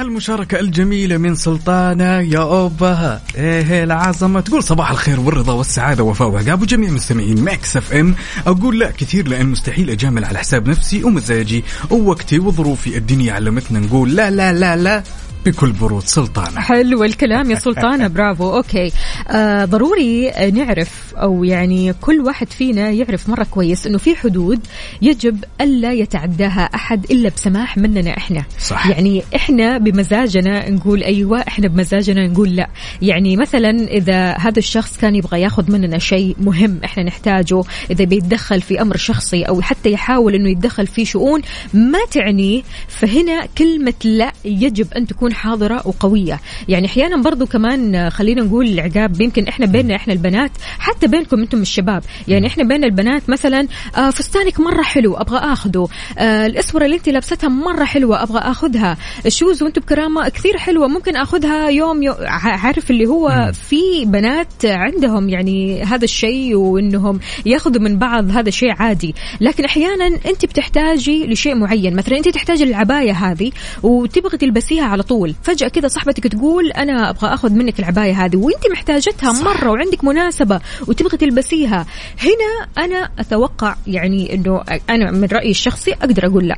هالمشاركة الجميلة من سلطانة يا أوبا. إيه العظمة تقول صباح الخير والرضا والسعادة وفاء وعقاب وجميع مستمعين Mix FM. أقول لا كثير لأن مستحيل أجامل على حساب نفسي ومزاجي ووقتي وظروفي. الدنيا علمتنا نقول لا لا لا لا. بكل برود سلطانة. حلو الكلام يا سلطانة برافو. okay. آه ضروري نعرف أو يعني كل واحد فينا يعرف مرة كويس أنه في حدود يجب ألا يتعداها أحد إلا بسماح مننا إحنا. صح. يعني إحنا بمزاجنا نقول أيوة إحنا بمزاجنا نقول لا. يعني مثلا إذا هذا الشخص كان يبغى ياخذ مننا شيء مهم إحنا نحتاجه إذا بيتدخل في أمر شخصي أو حتى يحاول أنه يتدخل في شؤون ما تعنيه فهنا كلمة لا يجب أن تكون حاضرة وقوية. يعني أحيانا برضو كمان آه، خلينا نقول العقاب يمكن إحنا بيننا إحنا البنات حتى بينكم أنتم الشباب. يعني إحنا بين البنات مثلا آه، فستانك مرة حلو أبغى أخذه آه، الأسورة اللي أنت لابستها مرة حلوة أبغى أخذها الشوز وأنتم بكرامة كثير حلوة ممكن أخذها يوم, يوم عارف اللي هو في بنات عندهم يعني هذا الشيء وإنهم ياخذوا من بعض هذا الشيء عادي. لكن أحيانا أنت بتحتاجي لشيء معين. مثلا أنت تحتاجي العباية هذه وتبغي تلبسيها على طول. فجأة كذا صاحبتك تقول أنا أبغى أخذ منك العباية هذه وأنت محتاجتها مرة وعندك مناسبة وتبغي تلبسيها. هنا أنا أتوقع يعني إنه أنا من رأيي الشخصي أقدر أقول لا.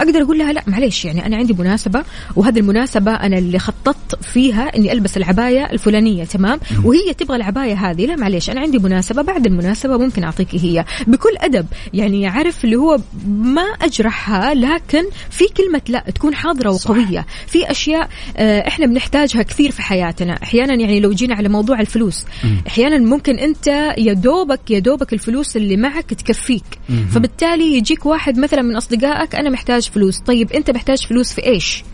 أقدر أقول لها لا معليش يعني أنا عندي مناسبة وهذه المناسبة أنا اللي خططت فيها إني ألبس العباية الفلانية تمام؟ وهي تبغى العباية هذه لا معليش أنا عندي مناسبة بعد المناسبة ممكن أعطيك هي. بكل أدب يعني عارف اللي هو ما أجرحها لكن في كلمة لا تكون حاضرة وقوية. في أشياء آه، إحنا بنحتاجها كثير في حياتنا. أحيانا يعني لو جينا على موضوع الفلوس أحيانا ممكن أنت يا دوبك يا دوبك الفلوس اللي معك تكفيك. فبالتالي يجيك واحد مثلا من أصدقائك أنا محتاج فلوس. طيب أنت محتاج فلوس في إيش؟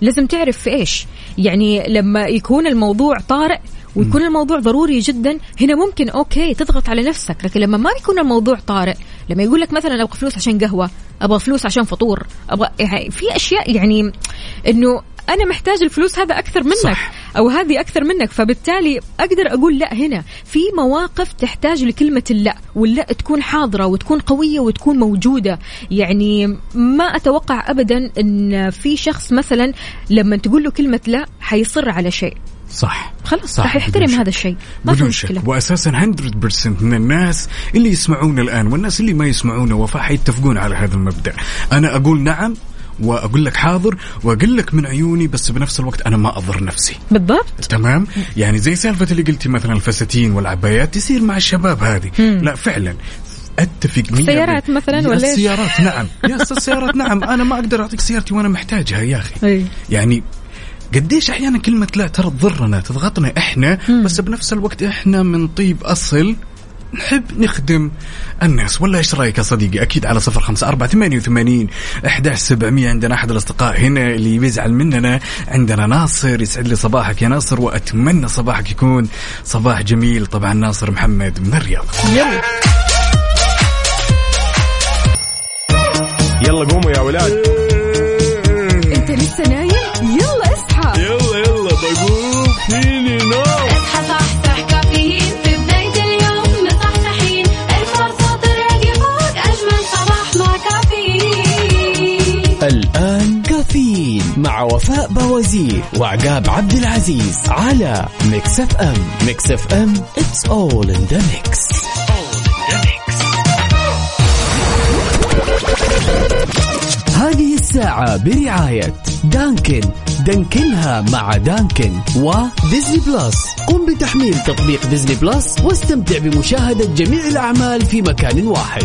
لازم تعرف في إيش. يعني لما يكون الموضوع طارئ ويكون الموضوع ضروري جدا هنا ممكن أوكي تضغط على نفسك. لكن لما ما يكون الموضوع طارئ لما يقول لك مثلا أبغى فلوس عشان قهوة أبغى فلوس عشان فطور أبغى يعني في أشياء يعني إنه أنا محتاج الفلوس هذا أكثر منك صح. أو هذه أكثر منك فبالتالي أقدر أقول لا هنا. في مواقف تحتاج لكلمة اللا واللا تكون حاضرة وتكون قوية وتكون موجودة. يعني ما أتوقع ابدا إن في شخص مثلا لما تقول له كلمة لا حيصر على شيء. صح. خلاص صح، راح يحترم. هذا الشيء. ما في بدون شك واساسا 100% من الناس اللي يسمعونا الآن والناس اللي ما يسمعونا وفاء حيتفقون على هذا المبدأ. أنا أقول نعم وأقول لك حاضر وأقول لك من عيوني بس بنفس الوقت أنا ما أضر نفسي. بالضبط. تمام؟ يعني زي سالفة اللي قلتي مثلا الفساتين والعبايات تصير مع الشباب هذه. لا فعلا. أتفق مية السيارات بال- مثلاً ولا؟ السيارات نعم. يا السيارات نعم. أنا ما أقدر أعطيك سيارتي وأنا محتاجها يا أخي. أي. يعني قديش أحيانا كلمة لا ترى تضرنا تضغطنا إحنا بس بنفس الوقت إحنا من طيب أصل نحب نخدم الناس. ولا إيش رأيك يا صديقي؟ أكيد على صفر خمسة أربعة ثمانية وثمانين أحد سبعمية عندنا أحد الأصدقاء هنا اللي بيزعل مننا. عندنا ناصر يسعد لي صباحك يا ناصر وأتمنى صباحك يكون صباح جميل. طبعا ناصر محمد من الرياض. يلا. يلا قوموا يا ولاد. إنت لسه نايم؟ يلا اصحى. يلا يلا بقوم. فيني وفاء بوازير وعقاب عبد العزيز على Mix FM Mix FM it's all in the mix. هذه الساعة برعاية Dunkin. دانكنها مع Dunkin و Disney Plus. قم بتحميل تطبيق Disney Plus واستمتع بمشاهدة جميع الأعمال في مكان واحد.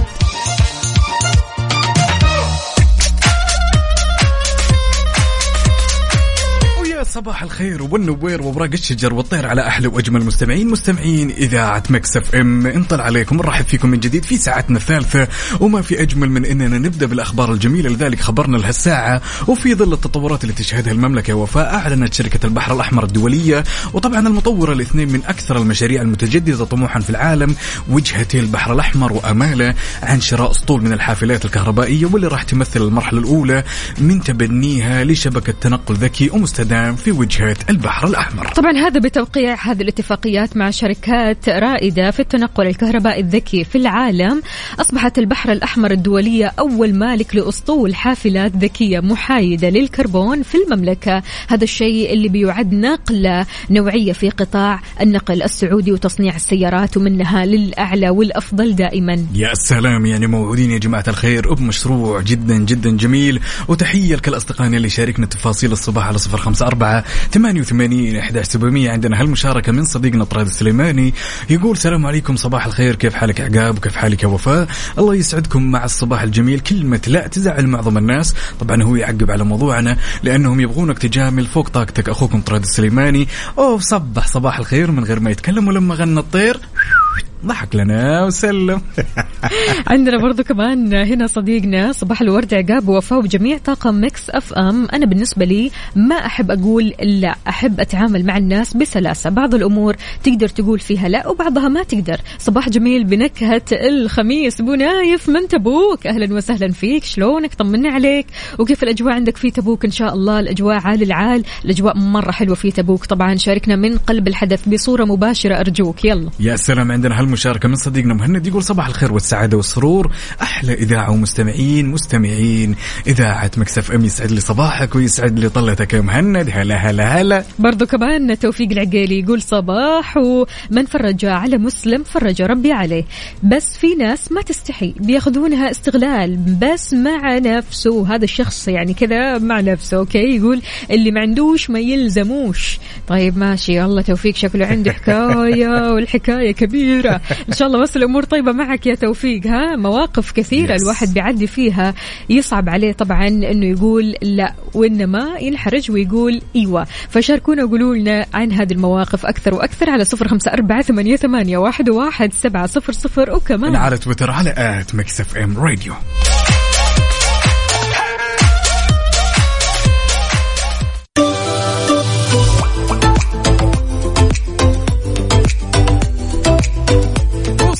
صباح الخير والنوير وبراق الشجر والطير على أحلى وأجمل مستمعين مستمعين إذاعة Mix FM. انطل عليكم نرحب فيكم من جديد في ساعتنا الثالثة. وما في أجمل من إننا نبدأ بالأخبار الجميلة لذلك خبرنا لهالساعة. وفي ظل التطورات اللي تشهدها المملكة وفاء أعلنت شركة البحر الأحمر الدولية وطبعا المطوره الاثنين من أكثر المشاريع المتجددة طموحا في العالم وجهتي البحر الأحمر وأماله عن شراء أسطول من الحافلات الكهربائية واللي راح تمثل المرحلة الأولى من تبنيها لشبكة تنقل ذكي ومستدام في وجهة البحر الأحمر. طبعا هذا بتوقيع هذه الاتفاقيات مع شركات رائدة في التنقل الكهربائي الذكي في العالم. أصبحت البحر الأحمر الدولية أول مالك لأسطول حافلات ذكية محايدة للكربون في المملكة. هذا الشيء اللي بيعد نقلة نوعية في قطاع النقل السعودي وتصنيع السيارات ومنها للأعلى والأفضل دائما. يا سلام يعني موعودين يا جماعة الخير. بمشروع جدا جدا جميل. وتحية لكل أصدقائنا اللي شاركنا تفاصيل الصباح على صفر خمسة أربعة ثمانية وثمانين أحد سبعمية. عندنا هالمشاركة من صديقنا طراد السليماني. يقول السلام عليكم صباح الخير. كيف حالك عقاب؟ وكيف حالك يا وفاء؟ الله يسعدكم مع الصباح الجميل. كلمة لا تزعل معظم الناس. طبعا هو يعقب على موضوعنا لأنهم يبغونك تجامل فوق طاقتك. أخوكم طراد السليماني. أوه صبح صباح الخير من غير ما يتكلم ولما غنى الطير. ضحك لنا وسلم. عندنا برضو كمان هنا صديقنا صباح الورد عقاب ووفاء وجميع طاقم Mix FM. أنا بالنسبة لي ما أحب أقول لا أحب أتعامل مع الناس بسلاسة. بعض الأمور تقدر تقول فيها لا وبعضها ما تقدر. صباح جميل بنكهة الخميس. أبو نايف من تبوك. أهلا وسهلا فيك. شلونك؟ طمنا عليك. وكيف الأجواء عندك في تبوك؟ إن شاء الله الأجواء عال العال. الأجواء مرة حلوة في تبوك. طبعا شاركنا من قلب الحدث بصورة مباشرة. أرجوك. يلا. يا سلام. عندنا هالمشاركة من صديقنا مهند يقول صباح الخير والسعادة والسرور. أحلى إذاعة ومستمعين مستمعين. إذاعة Mix FM يسعد لي صباحك ويسعد لي طلتك يا مهند. هلا هلا هلا. برضو كمان توفيق العقيلي يقول صباح ومن فرج على مسلم فرج ربي عليه. بس في ناس ما تستحي بياخذونها استغلال. بس مع نفسه. هذا الشخص يعني كذا مع نفسه okay؟ يقول اللي ما عندوش ما يلزموش. طيب ماشي. الله توفيق. شكله عنده حكاية والحكاية كبيرة. إن شاء الله بس الأمور طيبة معك يا توفيق ها؟ مواقف كثيرة Yes. الواحد بيعدي فيها يصعب عليه طبعا إنه يقول لا وإنما ينحرج ويقول إيوه. فشاركونا وقولوا لنا عن هذه المواقف أكثر وأكثر على صفر خمسة أربعة ثمانية, ثمانية واحد, واحد سبعة صفر صفر وكمان على تويتر على آت مكسف أم راديو.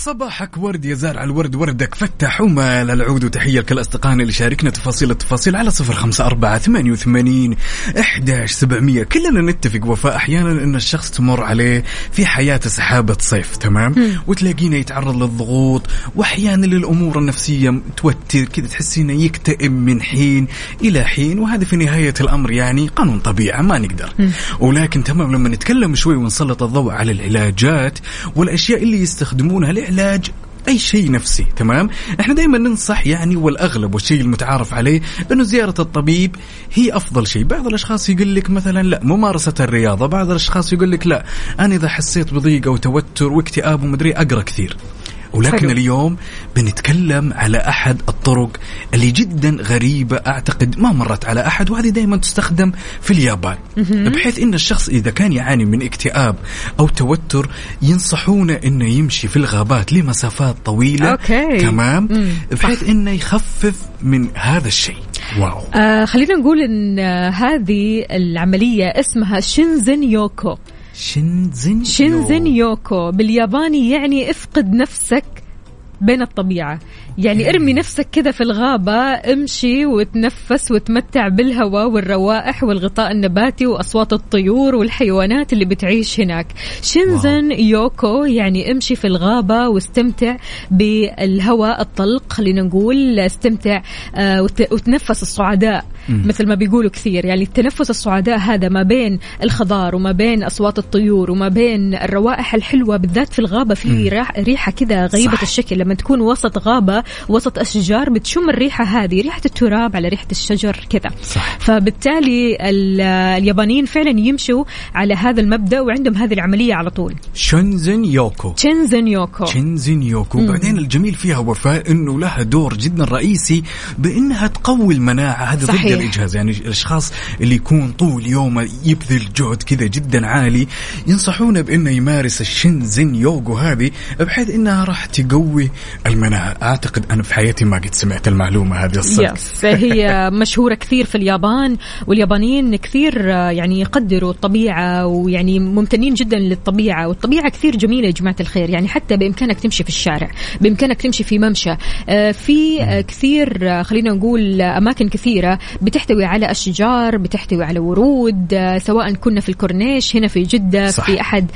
صباحك ورد يا زارع الورد وردك فتح ومال العود. وتحية لكل أصدقائنا اللي شاركنا تفاصيل التفاصيل على صفر خمسة أربعة ثمانية وثمانين إحداش سبعمية. كلنا نتفق وفاء أحيانا أن الشخص تمر عليه في حياته سحابة صيف تمام؟ وتلاقينا يتعرض للضغوط وأحيانا للأمور النفسية توتر كذا تحسينه يكتئب من حين إلى حين وهذا في نهاية الأمر يعني قانون طبيعة ما نقدر. ولكن تمام لما نتكلم شوي ونسلط الضوء على العلاجات والأشياء اللي يستخدمونها لعلاج أي شيء نفسي تمام؟ إحنا دائما ننصح يعني والأغلب والشيء المتعارف عليه إنه زيارة الطبيب هي أفضل شيء. بعض الأشخاص يقول لك مثلا لا ممارسة الرياضة. بعض الأشخاص يقول لك لا أنا إذا حسيت بضيق أو توتر واكتئاب ومدري أقرأ كثير. ولكن حلو. اليوم بنتكلم على أحد الطرق اللي جدا غريبة أعتقد ما مرت على أحد وهذه دائما تستخدم في اليابان. بحيث إن الشخص إذا كان يعاني من اكتئاب أو توتر ينصحونه إنه يمشي في الغابات لمسافات طويلة. okay. تمام. بحيث إنه يخفف من هذا الشيء. wow. آه خلينا نقول إن هذه العملية اسمها 森林浴. شينزن شينزن يوكو. بالياباني يعني افقد نفسك بين الطبيعة. يعني ارمي نفسك كذا في الغابة امشي وتنفس وتمتع بالهواء والروائح والغطاء النباتي وأصوات الطيور والحيوانات اللي بتعيش هناك. شينزن يوكو يعني امشي في الغابة واستمتع بالهواء الطلق خلينا نقول استمتع آه وت- وتنفس الصعداء مثل ما بيقولوا كثير. يعني التنفس الصعداء هذا ما بين الخضار وما بين أصوات الطيور وما بين الروائح الحلوة بالذات في الغابة في ريحة كذا غريبة صح. الشكل. لما تكون وسط غابة وسط أشجار بتشم الريحة هذه ريحة التراب على ريحة الشجر كذا. فبالتالي ال- اليابانيين فعلا يمشوا على هذا المبدأ وعندهم هذه العملية على طول. 森林浴. 森林浴. 森林浴. بعدين الجميل فيها وفاء إنه لها دور جدا رئيسي بإنها تقوي المناعة. هذا ضد صحيح. الإجهاد. يعني الأشخاص اللي يكون طول يومه يبذل جهد كذا جدا عالي ينصحونه بإنه يمارس ال 森林浴 هذه بحيث إنها راح تقوي المناعة. أعتقد أنا في حياتي ما قد سمعت المعلومة هذه الصدق. yes هي مشهورة كثير في اليابان واليابانيين كثير آه، يعني يقدروا الطبيعة ويعني ممتنين جدا للطبيعة والطبيعة كثير جميلة يا جماعة الخير. يعني حتى بإمكانك تمشي في الشارع بإمكانك تمشي في ممشى. آه، في آه، كثير خلينا نقول أماكن كثيرة بتحتوي على أشجار بتحتوي على ورود سواء كنا في الكورنيش هنا في جدة صح. في أحد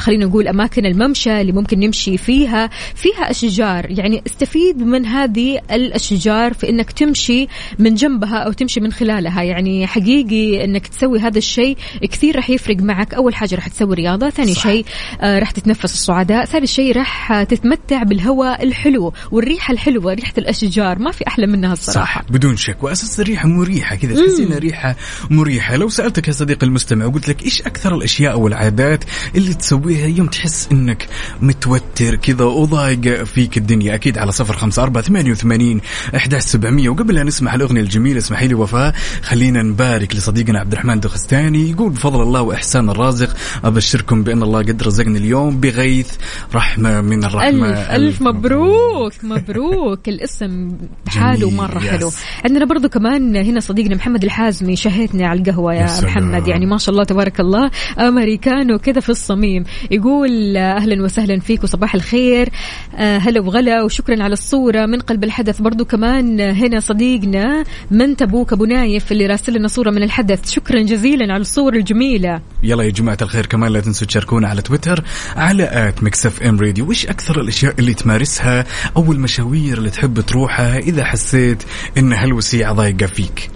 خلينا نقول أماكن الممشى اللي ممكن نمشي فيها. فيها أشجار يعني استفيد من هذه الأشجار في أنك تمشي من جنبها أو تمشي من خلالها. يعني حقيقي أنك تسوي هذا الشيء كثير راح يفرق معك. أول حاجة راح تسوي رياضة ثاني صح. شيء آه، راح تتنفس الصعداء ثالث شيء راح تتمتع بالهواء الحلو والريحة الحلوة ريحة الأشجار. ما في أحلى منها الصراحة. صح بدون شك. وأساس الريحة مريحة كذا تحس إنها ريحة مريحة. لو سألتك يا صديقي المستمع وقلت لك إيش أكثر الأشياء والعادات اللي تسويها يوم تحس إنك متوتر كذا وضايق فيك الدنيا؟ أكيد على صفر خمسة أربعة ثمانية وثمانين أحداش سبعمية. وقبل لا نسمع الأغنية الجميلة اسمحي لي وفاء خلينا نبارك لصديقنا عبد الرحمن دخستاني يقول بفضل الله وإحسان الرازق أبشركم بأن الله قد رزقني اليوم بغيث رحمة من الرحمة. ألف ألف مبروك. مبروك الاسم بحاله جميل، مرة. حلو. عندنا برضو كمان هنا صديقنا محمد الحازمي شهيتنا على القهوة يا. محمد. يعني ما شاء الله تبارك الله. أمريكانو كذا في الصميم. يقول أهلا وسهلا فيك وصباح الخير. آه، هلا وغلا وشكرا على الصورة من قلب الحدث برضو كمان هنا صديقنا من تبوك أبو نايف اللي راسل لنا صورة من الحدث. شكرا جزيلا على الصور الجميلة. يلا يا جماعة الخير كمان لا تنسوا تشاركونا على تويتر على at Mix FM Radio. وش أكثر الأشياء اللي تمارسها؟ أو المشاوير اللي تحب تروحها إذا حسيت إن هالوسيعة ضايقة فيك؟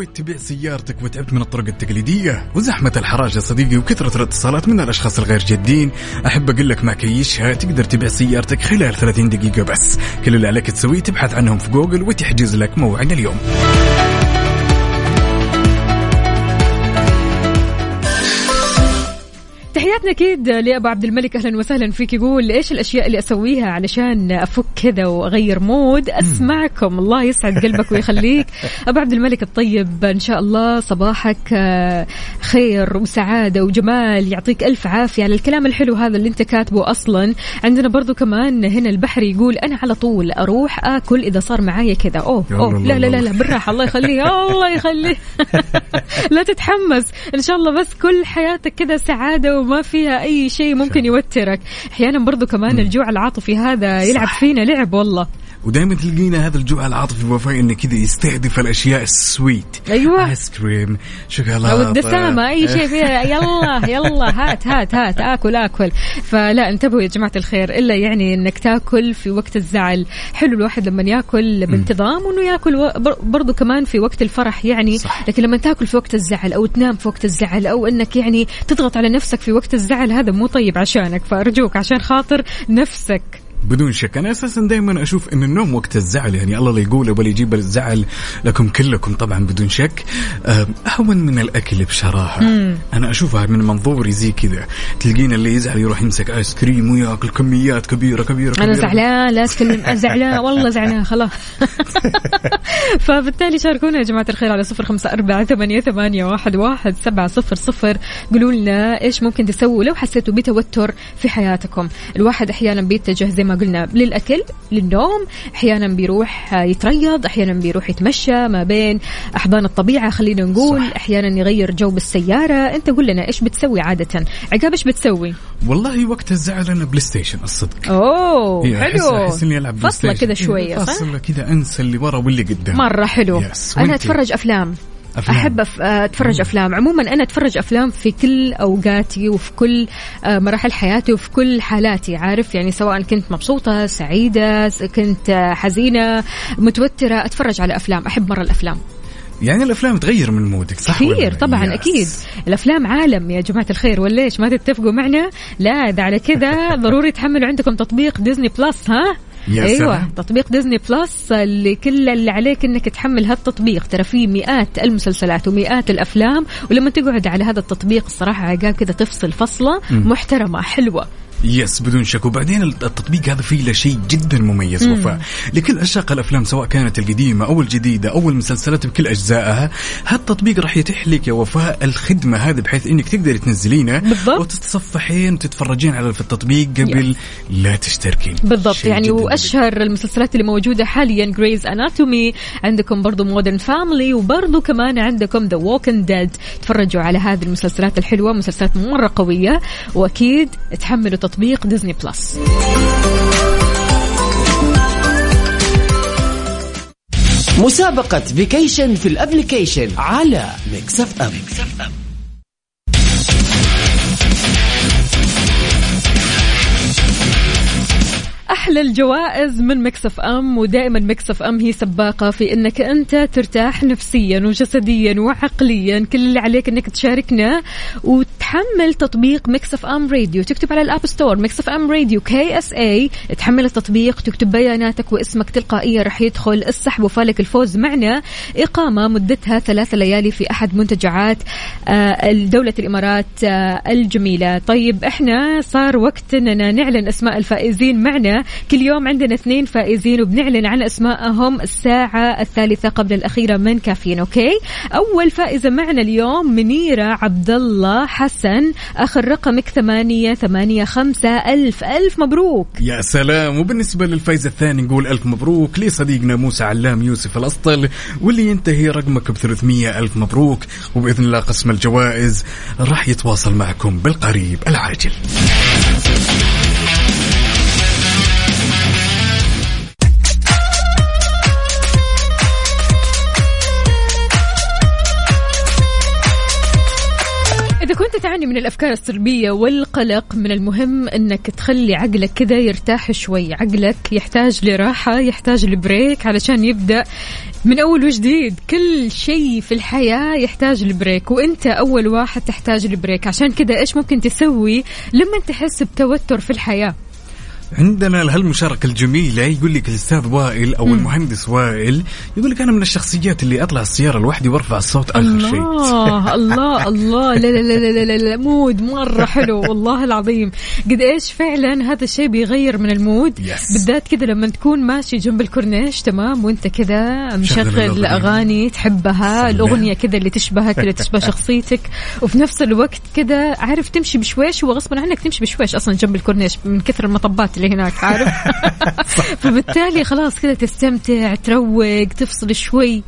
نويت تبيع سيارتك وتعبت من الطرق التقليدية وزحمة الحراج يا صديقي وكثرة الاتصالات من الأشخاص الغير جادين. أحب أقول لك مع كيشها تقدر تبيع سيارتك خلال 30 دقيقة بس. كل اللي عليك تسويه تبحث عنهم في جوجل وتحجز لك موعد اليوم. تحياتنا أكيد لأبو عبد الملك. أهلا وسهلا فيك. يقول إيش الأشياء اللي أسويها علشان أفك كذا وأغير mood؟ أسمعكم. الله يسعد قلبك ويخليك. أبو عبد الملك الطيب إن شاء الله صباحك آه، خير وسعادة وجمال. يعطيك ألف عافية على الكلام الحلو هذا اللي أنت كاتبه أصلا. عندنا برضو كمان هنا البحري يقول أنا على طول أروح آكل إذا صار معايا كذا. أوه أوه. لا لا لا لا بالراحة. الله يخليه الله يخليه لا تتحمس. إن شاء الله بس كل حياتك كذا سعادة وما فيها أي شيء ممكن يوترك. أحيانا برضو كمان الجوع العاطفي هذا يلعب صح. فينا لعب والله. ودائما تلقينا هذا الجوع العاطفي وفاء إنه كذا يستهدف الأشياء السويت. أيوة. ايس كريم شوكولاتة. أو الدسامة أي شيء فيها. يلا يلا هات هات هات. آكل آكل. فلا انتبهوا يا جماعة الخير إلا يعني إنك تاكل في وقت الزعل. حلو الواحد لما ياكل بانتظام وإنه ياكل و- بر- برضو كمان في وقت الفرح يعني. صح. لكن لما تاكل في وقت الزعل أو تنام في وقت الزعل أو إنك يعني تضغط على نفسك في وقت الزعل هذا مو طيب عشانك فأرجوك عشان خاطر نفسك بدون شك. أنا أساسا دائما أشوف إن النوم وقت الزعل يعني الله لا يقول ولا يجيب الزعل لكم كلكم طبعا بدون شك. أهون من الأكل بصراحه أنا أشوفها من منظوري زي كذا. تلقين اللي يزعل يروح يمسك آيس كريم ويأكل كميات كبيرة كبيرة أنا كبيرة. زعلان لا تكلم أنا زعلان والله زعلان خلاص. فبالتالي شاركونا يا جماعة الخير على صفر خمسة أربعة ثمانية, ثمانية واحد, واحد سبعة صفر صفر. قولوا لنا إيش ممكن تسووا لو حسيتوا بتوتر في حياتكم. الواحد أحيانا بيتجه زي ما قلنا للأكل للنوم أحيانا بيروح يتريض أحيانا بيروح يتمشى ما بين أحضان الطبيعة خلينا نقول صح. أحيانا يغير جو بالسيارة أنت قول لنا إيش بتسوي عادة عقاب إيش بتسوي والله وقت الزعل أنا PlayStation الصدق أوه إيه، أحس- حلو أحس إني ألعب PlayStation. كذا إيه، شوية صح فاصلة كذا أنسى اللي ورا واللي قدام مرة حلو yes. أنا؟ أتفرج أفلام أفلام. أحب أف- أتفرج أفلام. عموما أنا أتفرج أفلام في كل أوقاتي وفي كل آه، مراحل حياتي وفي كل حالاتي عارف؟ يعني سواء كنت مبسوطة سعيدة س- كنت آه، حزينة متوترة أتفرج على أفلام. أحب مرة الأفلام. يعني الأفلام تغير من mood ك صح كثير؟ طبعا yes. أكيد. الأفلام عالم يا جماعة الخير ولا إيش ما تتفقوا معنا؟ لا ده على كذا ضروري تحملوا عندكم تطبيق Disney Plus ها؟ يا أيوه سلام. تطبيق Disney Plus اللي كل اللي عليك إنك تحمل هالتطبيق. ترى فيه مئات المسلسلات ومئات الأفلام ولما تقعد على هذا التطبيق الصراحة عقاب كذا تفصل فصلة محترمة حلوة. yes بدون شك. وبعدين التطبيق هذا فيه له شيء جدا مميز وفاء. لكل عشاق الأفلام سواء كانت القديمة أو الجديدة أو المسلسلات بكل أجزائها هالتطبيق راح يتيح لك يا وفاء الخدمة هذه بحيث إنك تقدري تنزلينه بالضبط. وتتصفحين وتتفرجين على في التطبيق قبل لا تشتركين. بالضبط. يعني. وأشهر المسلسلات اللي موجودة حاليا Grey's Anatomy عندكم برضو Modern Family وبرضو كمان عندكم The Walking Dead تفرجوا على هذه المسلسلات الحلوة مسلسلات مرة قوية وأكيد تحملوا تطبيق Disney Plus. مسابقة vacation في ال application على Mix FM. أحلى الجوائز من Mix FM ودائما Mix FM هي سباقة في إنك أنت ترتاح نفسيا وجسديا وعقليا كل اللي عليك إنك تشاركنا وتحمل تطبيق Mix FM Radio تكتب على ال App Store Mix FM Radio KSA تحمل التطبيق تكتب بياناتك واسمك تلقائيا راح يدخل السحب وفالك الفوز معنا. إقامة مدتها ثلاث ليالي في أحد منتجعات آه، دولة الإمارات آه، الجميلة. طيب إحنا صار وقت اننا نعلن أسماء الفائزين معنا. كل يوم عندنا اثنين فائزين وبنعلن عن اسمائهم الساعة الثالثة قبل الأخيرة من كافيين okay؟ أول فائزة معنا اليوم منيرة عبد الله حسن آخر رقمك ثمانية ثمانية خمسة ألف ألف مبروك. يا سلام. وبالنسبة للفايز الثاني نقول ألف مبروك لصديقنا موسى علام يوسف الأسطل واللي ينتهي رقمك ب 300 ألف مبروك. وبإذن الله قسم الجوائز راح يتواصل معكم بالقريب العاجل. تعاني من الأفكار السلبية والقلق من المهم أنك تخلي عقلك كذا يرتاح شوي. عقلك يحتاج لراحة يحتاج لبريك علشان يبدأ من أول وجديد. كل شيء في الحياة يحتاج لبريك وأنت أول واحد تحتاج لبريك. عشان كذا إيش ممكن تسوي لما تحس بتوتر في الحياة؟ عندنا هالمشاركة الجميلة يقول لك الأستاذ وائل أو المهندس وائل يقول لك أنا من الشخصيات اللي أطلع السيارة لوحدي وأرفع الصوت آخر شيء. الله الله الله. لا لا لا لا لا, mood مرة حلو والله العظيم. قد إيش فعلا هذا الشيء بيغير من ال mood؟ Yes. بالذات كذا لما تكون ماشي جنب الكورنيش تمام؟ وأنت كذا مشغل الأغنية. اغاني تحبها سلام. الأغنية كذا اللي تشبهك اللي تشبه شخصيتك. وفي نفس الوقت كذا عارف تمشي بشويش وغصبا عنك تمشي بشويش أصلا جنب الكورنيش من كثر المطبات اللي هناك عارف؟ فبالتالي خلاص كذا تستمتع تروق تفصل شوي.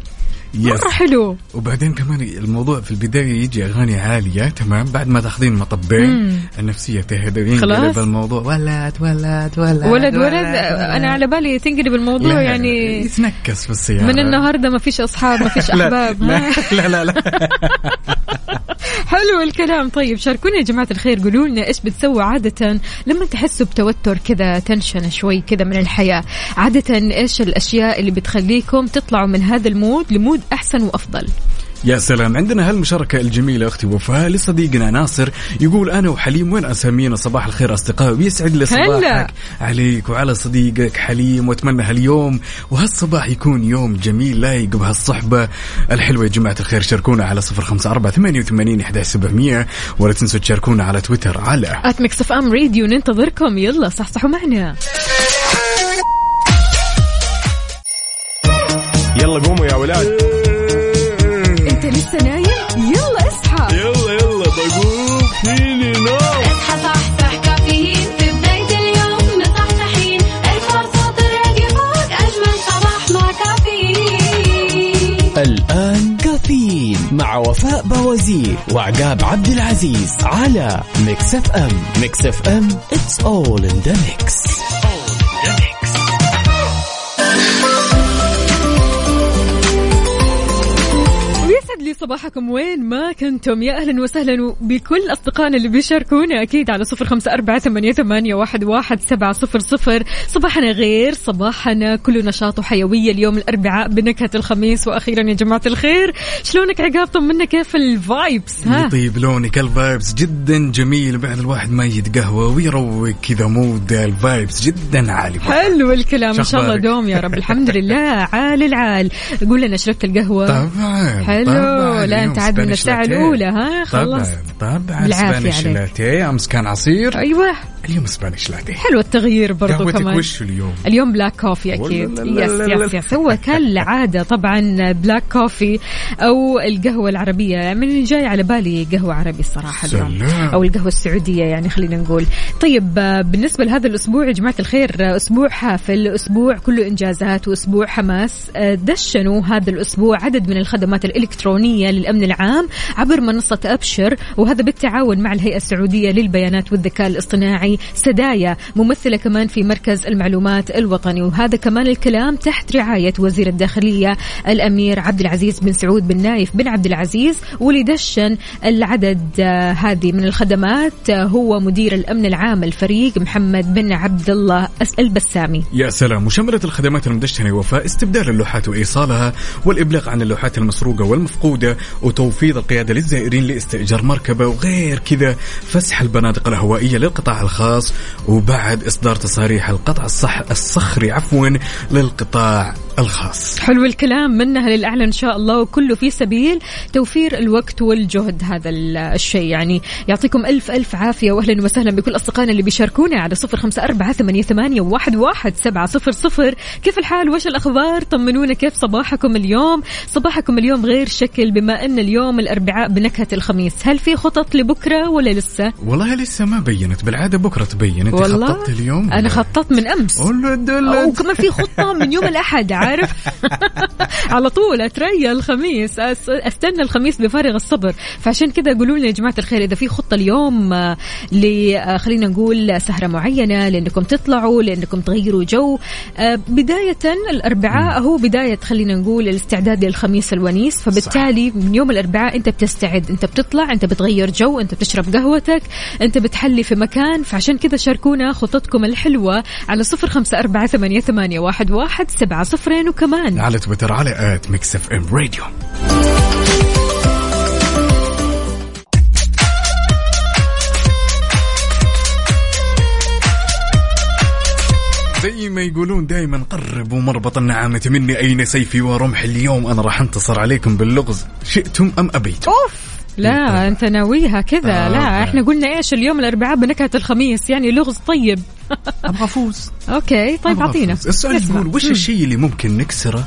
yes. مرة حلو. وبعدين كمان الموضوع في البداية يجي أغاني عالية تمام؟ بعد ما تاخذين مطبين النفسية تهدى خلاص. الموضوع ولد ولد ولد ولد ولد. أنا على بالي تنقلب الموضوع لا، يعني يتنكس في السيارة. من النهارده ما فيش أصحاب ما فيش لا أحباب. لا؟ لا لا, لا. حلو الكلام. طيب شاركونا يا جماعة الخير. قولوا لنا إيش بتسووا عادة لما تحسوا بتوتر كذا tension شوي كذا من الحياة. عادة إيش الأشياء اللي بتخليكم تطلعوا من هذا المود لمود أحسن وأفضل؟ يا سلام. عندنا هالمشاركة الجميلة أختي وفاء لصديقنا ناصر يقول أنا وحليم وين أسامينا؟ صباح الخير أصدقائي ويسعد لي هلا. صباحك عليك وعلى صديقك حليم وأتمنى هاليوم وهالصباح يكون يوم جميل لايق بهالصحبة الحلوة. يا جماعة الخير شاركونا على صفر خمسة أربعة ثمانية وثمانين إحدى سبعمية ولا تنسوا تشاركونا على تويتر على at Mix FM Radio ننتظركم. يلا صحصحوا معنا. يلا قوموا يا ولاد. فيني نوم اصحى صحصح كافيين في بداية اليوم مصحصحين الفرصة تراك فوق أجمل صباح مع كافيين. الآن كافيين مع وفاء بوازير وعقاب عبد العزيز على Mix FM. Mix FM it's all in the mix. ويسعد لي صباحكم. وين ما كنتم؟ يا أهلا وسهلا بكل أصدقائنا اللي بيشاركونا أكيد على صفر خمسة أربعة ثمانية, ثمانية واحد, واحد سبعة صفر صفر. صباحنا غير صباحنا كله نشاط وحيوية اليوم الأربعاء بنكهة الخميس وأخيرا يا جماعة الخير. شلونك عقاب طمنا كيف ال vibes؟ ها؟ يطيب لونك ال vibes جدا جميل. بعد الواحد ما يتقهوى ويروق كذا mood ال vibes جدا عالي. حلو الكلام. إن شاء الله؟ دوم يا رب. الحمد لله. عال العال. قول لنا شربت القهوة؟ طبعا حلو. طبعا لا أنت عاد من الساعة. الأولى ها؟ خلصت طبعا طبعا Spanish. latte أمس كان عصير. أيوه. اليوم Spanish latte حلو التغيير برضو قهوتك كمان. وش اليوم؟ اليوم black coffee أكيد. yes yes yes هو كالعادة طبعا black coffee أو القهوة العربية. من جاي على بالي قهوة عربي الصراحة اليوم. أو القهوة السعودية يعني خلينا نقول. طيب بالنسبة لهذا الأسبوع يا جماعة الخير أسبوع حافل أسبوع كله إنجازات وأسبوع حماس. دشنوا هذا الأسبوع عدد من الخدمات الإلكترونية للأمن العام عبر منصة أبشر وهذا بالتعاون مع الهيئة السعودية للبيانات والذكاء الاصطناعي. سدايا ممثلة كمان في مركز المعلومات الوطني. وهذا كمان الكلام تحت رعاية وزير الداخلية الأمير عبد العزيز بن سعود بن نايف بن عبد العزيز. واللي دشن العدد آه، هذه من الخدمات آه، هو مدير الأمن العام الفريق محمد بن عبد الله البسامي. يا سلام. وشملت الخدمات المدشنة وفاء استبدال اللوحات وإيصالها والإبلاغ عن اللوحات المسروقة والمفقودة وتوفير القيادة للزائرين لإستئجار مركبة وغير كذا. فسح البنادق الهوائية للقطاع الخاص. وبعد إصدار تصاريح القطع الصح الصخري عفوا للقطاع الخاص. حلو الكلام منها للأعلى إن شاء الله وكله في سبيل توفير الوقت والجهد هذا ال- الشيء. يعني يعطيكم ألف ألف عافية وأهلا وسهلا بكل أصدقائنا اللي بيشاركونا على صفر خمسة أربعة ثمانية, ثمانية واحد, واحد سبعة صفر صفر. كيف الحال؟ وش الأخبار؟ طمنونا كيف صباحكم اليوم؟ صباحكم اليوم غير شكل بما أن اليوم الأربعاء بنكهة الخميس. هل في خطط لبكرة ولا لسه؟ والله لسه ما بينت بالعادة بكرة تبين أنت والله؟ خططت اليوم أنا خططت من ولد. وكمان في خطة من يوم الأحد عارف؟ على طول أتريا الخميس أستنى الخميس بفارغ الصبر. فعشان كذا قولوا لنا يا جماعة الخير إذا في خطة اليوم آه، ل آه، خلينا نقول سهرة معينة لأنكم تطلعوا لأنكم تغيروا جو. آه، بداية الأربعاء هو بداية خلينا نقول الاستعداد للخميس الونيس. فبالتالي من يوم الأربعاء أنت بتستعد أنت بتطلع أنت بتغير جو أنت بتشرب قهوتك أنت بتحلي في مكان. فعشان كذا شاركونا خططكم الحلوة على صفر خمسة أربعة ثمانية, ثمانية واحد, واحد سبعة صفرين وكمان. على تويتر على at Mix FM Radio. زي ما يقولون دائما قربوا مربط النعامة مني أين سيفي ورمحي اليوم. أنا راح أنتصر عليكم باللغز. شئتم أم أبيتم؟ أوف. لا أنت ناويها كذا. آه، لا آه. إحنا قلنا إيش اليوم؟ الأربعاء بنكهة الخميس يعني لغز طيب. أبغى أفوز أوكي طيب أعطينا. السؤال. يقول وش. الشيء اللي ممكن نكسره؟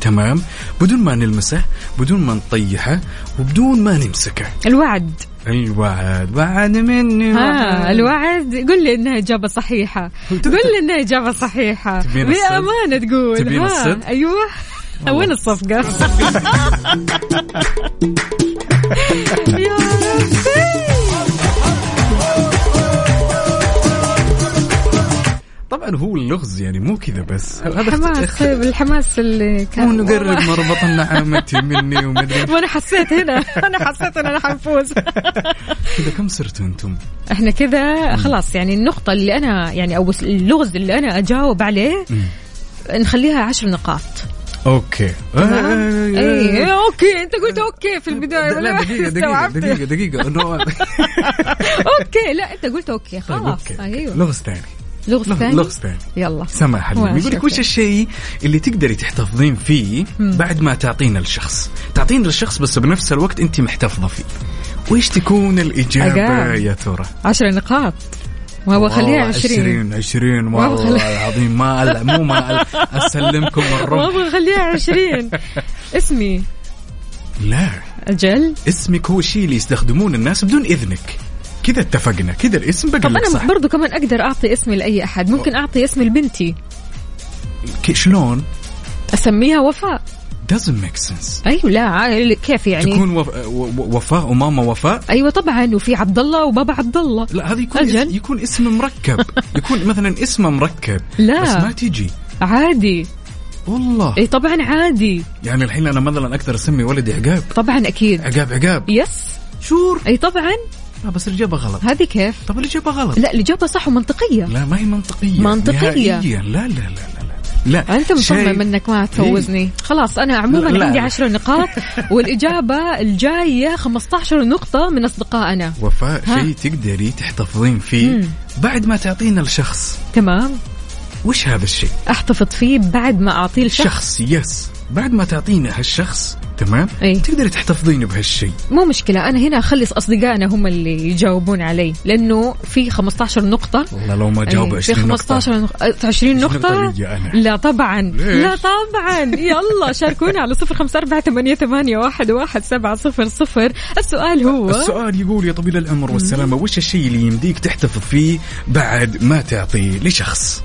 تمام. بدون ما نلمسه بدون ما نطيحه وبدون ما نمسكه. الوعد. الوعد وعد. مني ها وعد. الوعد. قل لي إنها إجابة صحيحة. قل لي إنها إجابة صحيحة؟ بامانه تقول. تبين ها؟ الصدق؟ أيوه. وين الصفقة؟ يا طبعا هو اللغز يعني مو كذا بس. هذا الحماس طيب الحماس اللي مو كان نقرب مربط نعامتي مني ومدري. وأنا حسيت هنا أنا حسيت إن أنا حنفوز. كذا كم صرتوا أنتم؟ إحنا كذا خلاص يعني النقطة اللي أنا يعني أو اللغز اللي أنا أجاوب عليه نخليها عشر نقاط. okay. تمام؟ اي okay. أنت قلت okay في البداية. لا؟ دقيقة دقيقة إنه okay. لا أنت قلت okay. طيب خلاص. أيوه. لغز ثاني لغز ثاني لغز ثاني يلا. سمع حبيبي يقول لك. وش الشيء اللي تقدري تحتفظين فيه بعد ما تعطينا الشخص؟ تعطين للشخص بس بنفس الوقت أنت محتفظة فيه. وش تكون الإجابة أقام. يا ترى؟ عشر نقاط. وهو خليها والله عشرين 20 20 والله العظيم ما مو ما أسلمكم ما الرب. أبغى اخليها عشرين. اسمي. لا. أجل. اسمك هو الشيء اللي يستخدمون الناس بدون إذنك. كذا اتفقنا كذا الاسم بقى طب أنا صح برضو كمان أقدر أعطي اسمي لأي أحد. ممكن أعطي اسمي لبنتي شلون؟ أسميها وفاء. Doesn't make sense. أيوه لا كيف يعني؟ تكون وف... وفاء وماما وفاء؟ أيوه طبعا وفي عبد الله وبابا عبد الله. لا هذا يكون أجل. يكون اسم مركب. يكون مثلا اسم مركب لا. بس ما تجي. عادي. والله. اي طبعا عادي. يعني الحين أنا مثلا أقدر أسمي ولدي عقاب. طبعا أكيد. عقاب عقاب. يس. شور. اي طبعا. لا بس الإجابة غلط. هذه كيف؟ طب الإجابة غلط. لا الإجابة صح ومنطقية. لا ما هي منطقية. نهائيا. لا لا لا. لا. أنت مصمم إنك ما تفوزني. خلاص أنا عموما لا، عندي لا. 10 نقاط والإجابة الجاية 15 نقطة من أصدقائنا. وفاء. شيء تقدري تحتفظين فيه مم. بعد ما تعطينا الشخص. تمام. وش هذا الشيء؟ أحتفظ فيه بعد ما أعطيه الشخص. شخص يس. بعد ما تعطينا هالشخص تمام؟ أي. تقدري تحتفظين بهالشيء مو مشكلة أنا هنا أخلص أصدقائنا هم اللي يجاوبون علي لأنه في 15 نقطة. والله لو ما جاوب أي، في 20 15 نقطة نقطة 20 نقطة نقطة؟ لي أنا. لا طبعا. ليش؟ لا طبعا. يلا شاركونا على صفر خمسة أربعة ثمانية, ثمانية واحد, واحد سبعة صفر صفر. السؤال هو السؤال يقول يا طويل العمر والسلامة وش الشيء اللي يمديك تحتفظ فيه بعد ما تعطيه لشخص؟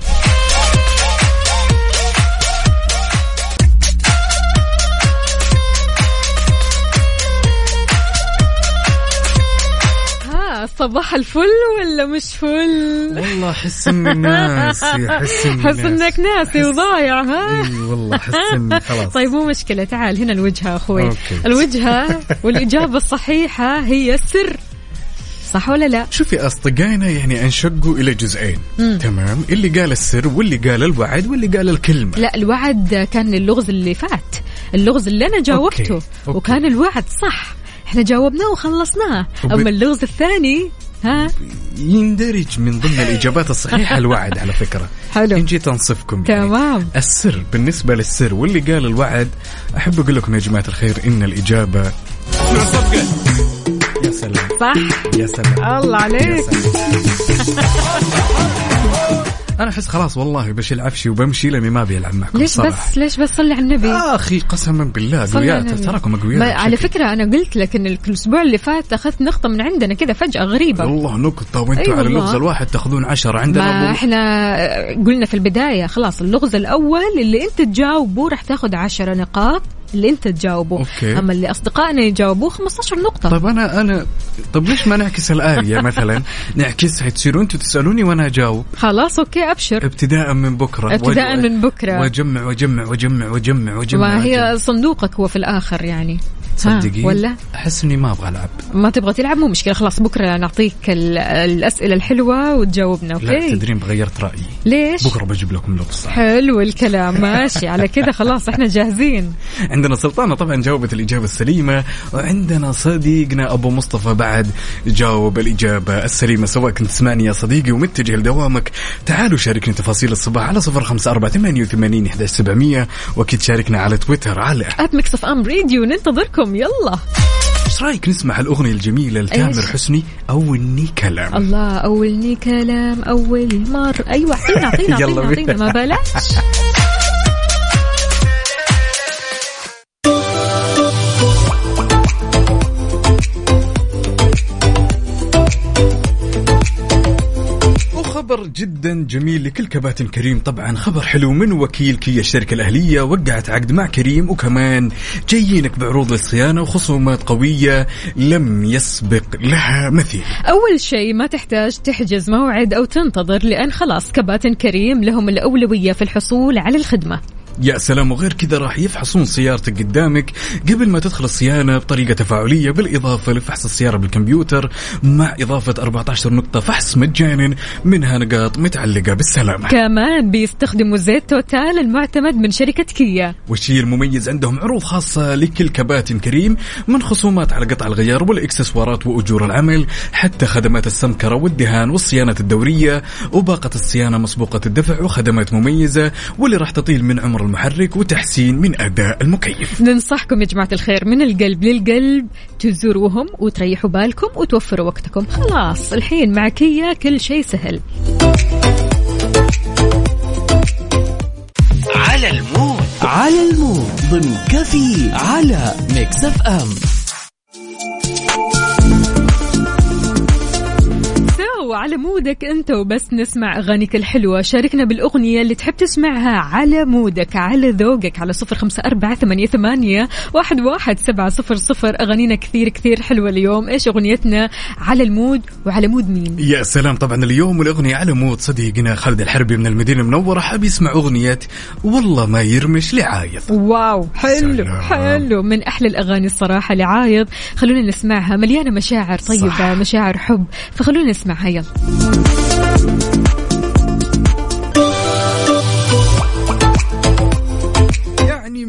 صباح الفل ولا مش فل؟ والله أحس إني ناسي أحس إني حس إنك ناسي. وضايع ها؟ إي والله أحس إني خلاص. طيب مو مشكلة. تعال هنا الوجهة أخوي. okay. الوجهة والإجابة الصحيحة هي سر. صح ولا لا؟ شوفي أصدقائنا يعني أنشقوا إلى جزئين. تمام؟ اللي قال السر واللي قال الوعد واللي قال الكلمة. لا الوعد كان اللغز اللي فات. اللغز اللي أنا جاوبته. okay. okay. وكان الوعد صح. إحنا جاوبناه وخلصناه. وب- أما اللغز الثاني ها؟ يندرج من ضمن الإجابات الصحيحة الوعد على فكرة. حلو. إن جيت أنصفكم يعني. تمام. السر بالنسبة للسر واللي قال الوعد أحب أقول لكم يا جماعة الخير إن الاجابه يا سلام. صح يا سلام. الله يا عليك سلام. أنا أحس خلاص والله بشيل عفشي وبمشي لأني ما أبي ألعب معكم ليش صراحة. بس ليش بس صلي على النبي آه أخي قسما بالله النبي. تراكم اقوياء على. فكرة أنا قلت لك إن الأسبوع اللي فات أخذت نقطة من عندنا كذا فجأة غريبة والله نقطة وأنتم أي على. اللغز الواحد تأخذون عشرة عندنا ما أبو- إحنا قلنا في البداية خلاص اللغز الأول اللي أنت تجاوبه راح تأخذ عشرة نقاط اللي أنت تجاوبه. أوكي. أما اللي أصدقائنا يجاوبوه 15 نقطة. طيب أنا أنا طب ليش ما نعكس الآلية مثلا؟ نعكسها تصيروا أنتم تسألوني وأنا أجاوب. خلاص أوكي أبشر. ابتداء من بكرة. ابتداء من بكرة. واجمع واجمع واجمع واجمع واجمع ما هي. صندوقك هو في الآخر يعني. ها، تصدقين ولا؟ أحس إني ما أبغى ألعب. ما تبغى تلعب؟ مو مشكلة خلاص بكرة نعطيك ال- الأسئلة الحلوة وتجاوبنا لا أوكي؟ تدرين بغيرت رأيي. ليش؟ بكرة بجيب لكم لغز حلو الكلام ماشي. على كذا خلاص إحنا جاهزين. عندنا سلطانة طبعا جاوبت الإجابة السليمة. وعندنا صديقنا أبو مصطفى بعد جاوب الإجابة السليمة. سواء كنت تسمعني يا صديقي ومتجه لدوامك تعالوا شاركني تفاصيل الصباح على صفر خمسة أربعة ثمانية وثمانين وأكيد شاركنا على تويتر على ام راديو ننتظركم. يلا إيش رأيك نسمع الأغنية الجميلة لتامر؟ حسني أولني كلام الله أولني كلام أول مر أيوه اعطينا اعطينا. اعطينا ما بلاش وخبر جدا جميل لكل كباتن كريم. طبعا خبر حلو من وكيل كيا الشركة الأهلية وقعت عقد مع كريم. وكمان جايينك بعروض للصيانة وخصومات قوية لم يسبق لها مثيل. أول شيء ما تحتاج تحجز موعد أو تنتظر لأن خلاص كباتن كريم لهم الأولوية في الحصول على الخدمة. يا سلام وغير كذا راح يفحصون سيارتك قدامك قبل ما تدخل الصيانة بطريقة تفاعلية بالإضافة لفحص السيارة بالكمبيوتر مع إضافة 14 نقطة فحص مجانا منها نقاط متعلقة بالسلامة. كمان بيستخدموا زيت توتال المعتمد من شركة كيا. والشيء المميز عندهم عروض خاصة لكل كباتن كريم من خصومات على قطع الغيار والإكسسوارات وأجور العمل حتى خدمات السمكرة والدهان والصيانة الدورية وباقة الصيانة مسبوقة الدفع وخدمات مميزة واللي راح تطيل من عمر المحرك وتحسين من أداء المكيف. ننصحكم يا جماعة الخير من القلب للقلب تزوروهم وتريحوا بالكم وتوفروا وقتكم. خلاص الحين مع كيا كل شيء سهل. على المود. على المود. ضمن كفي على Mix FM. على مودك أنت وبس نسمع أغانيك الحلوة. شاركنا بالأغنية اللي تحب تسمعها على مودك على ذوقك على صفر خمسة أربعة ثمانية, ثمانية واحد, واحد سبعة صفر صفر. أغانينا كثير كثير حلوة اليوم. إيش أغنيتنا؟ على المود وعلى مود مين؟ يا سلام. طبعا اليوم الأغنية على مود صديقنا خالد الحربي من المدينة المنورة حاب يسمع أغنية والله ما يرمش لعايض. واو حلو سلام. حلو. من أحلى الأغاني الصراحة لعايض. خلونا نسمعها مليانة مشاعر طيبة صح. مشاعر حب. فخلونا نسمعها يلا. يعني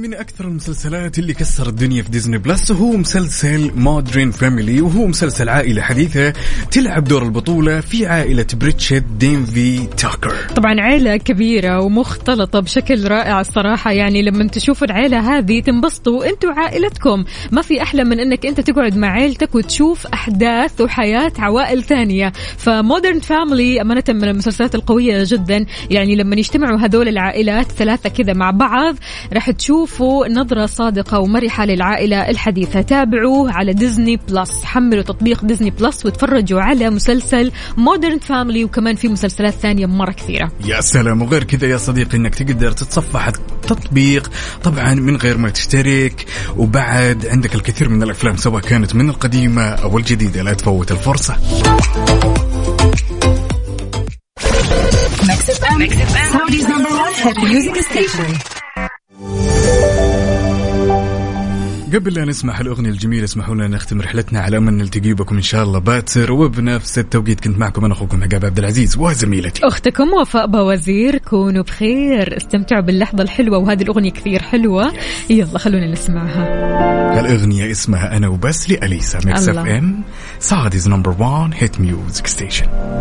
من أكثر المسلسلات اللي كسر الدنيا في Disney Plus هو مسلسل Modern Family وهو مسلسل عائلة حديثة تلعب دور البطولة في عائلة بريتشيت دانفي تاكر. طبعا عيلة كبيرة ومختلطة بشكل رائع الصراحة يعني لما تشوفوا العيلة هذه تنبسطوا أنتوا وعائلتكم. ما في أحلى من أنك أنت تقعد مع عيلتك وتشوف أحداث وحياة عوائل ثانية. ف Modern Family أمانة من المسلسلات القوية جدا يعني لما يجتمعوا هذول العائلات ثلاثة كذا مع بعض راح تشوفوا نظرة صادقة ومرحة للعائلة الحديثة. تابعوه على Disney Plus. حملوا تطبيق Disney Plus وتفرجوا على مسلسل Modern Family وكمان في مسلسلات ثانية مرة كثيرة. يا سلام. وغير كذا يا صديقي إنك تقدر تتصفح التطبيق. طبعا من غير ما تشترك. وبعد عندك الكثير من الأفلام سواء كانت من القديمة أو الجديدة لا تفوت الفرصة. قبل لا نسمع الأغنية الجميلة اسمحوا لنا نختم رحلتنا على أمل نلتقي بكم إن شاء الله. باكر وبنفس التوقيت كنت معكم أنا أخوكم عقاب عبد العزيز وزميلتي. أختكم وفاء بوزير كونوا بخير. استمتعوا باللحظة الحلوة وهذه الأغنية كثير حلوة. يلا خلونا نسمعها. الأغنية اسمها أنا وبس لأليسا Mix FM Saudi's number 1 hit music station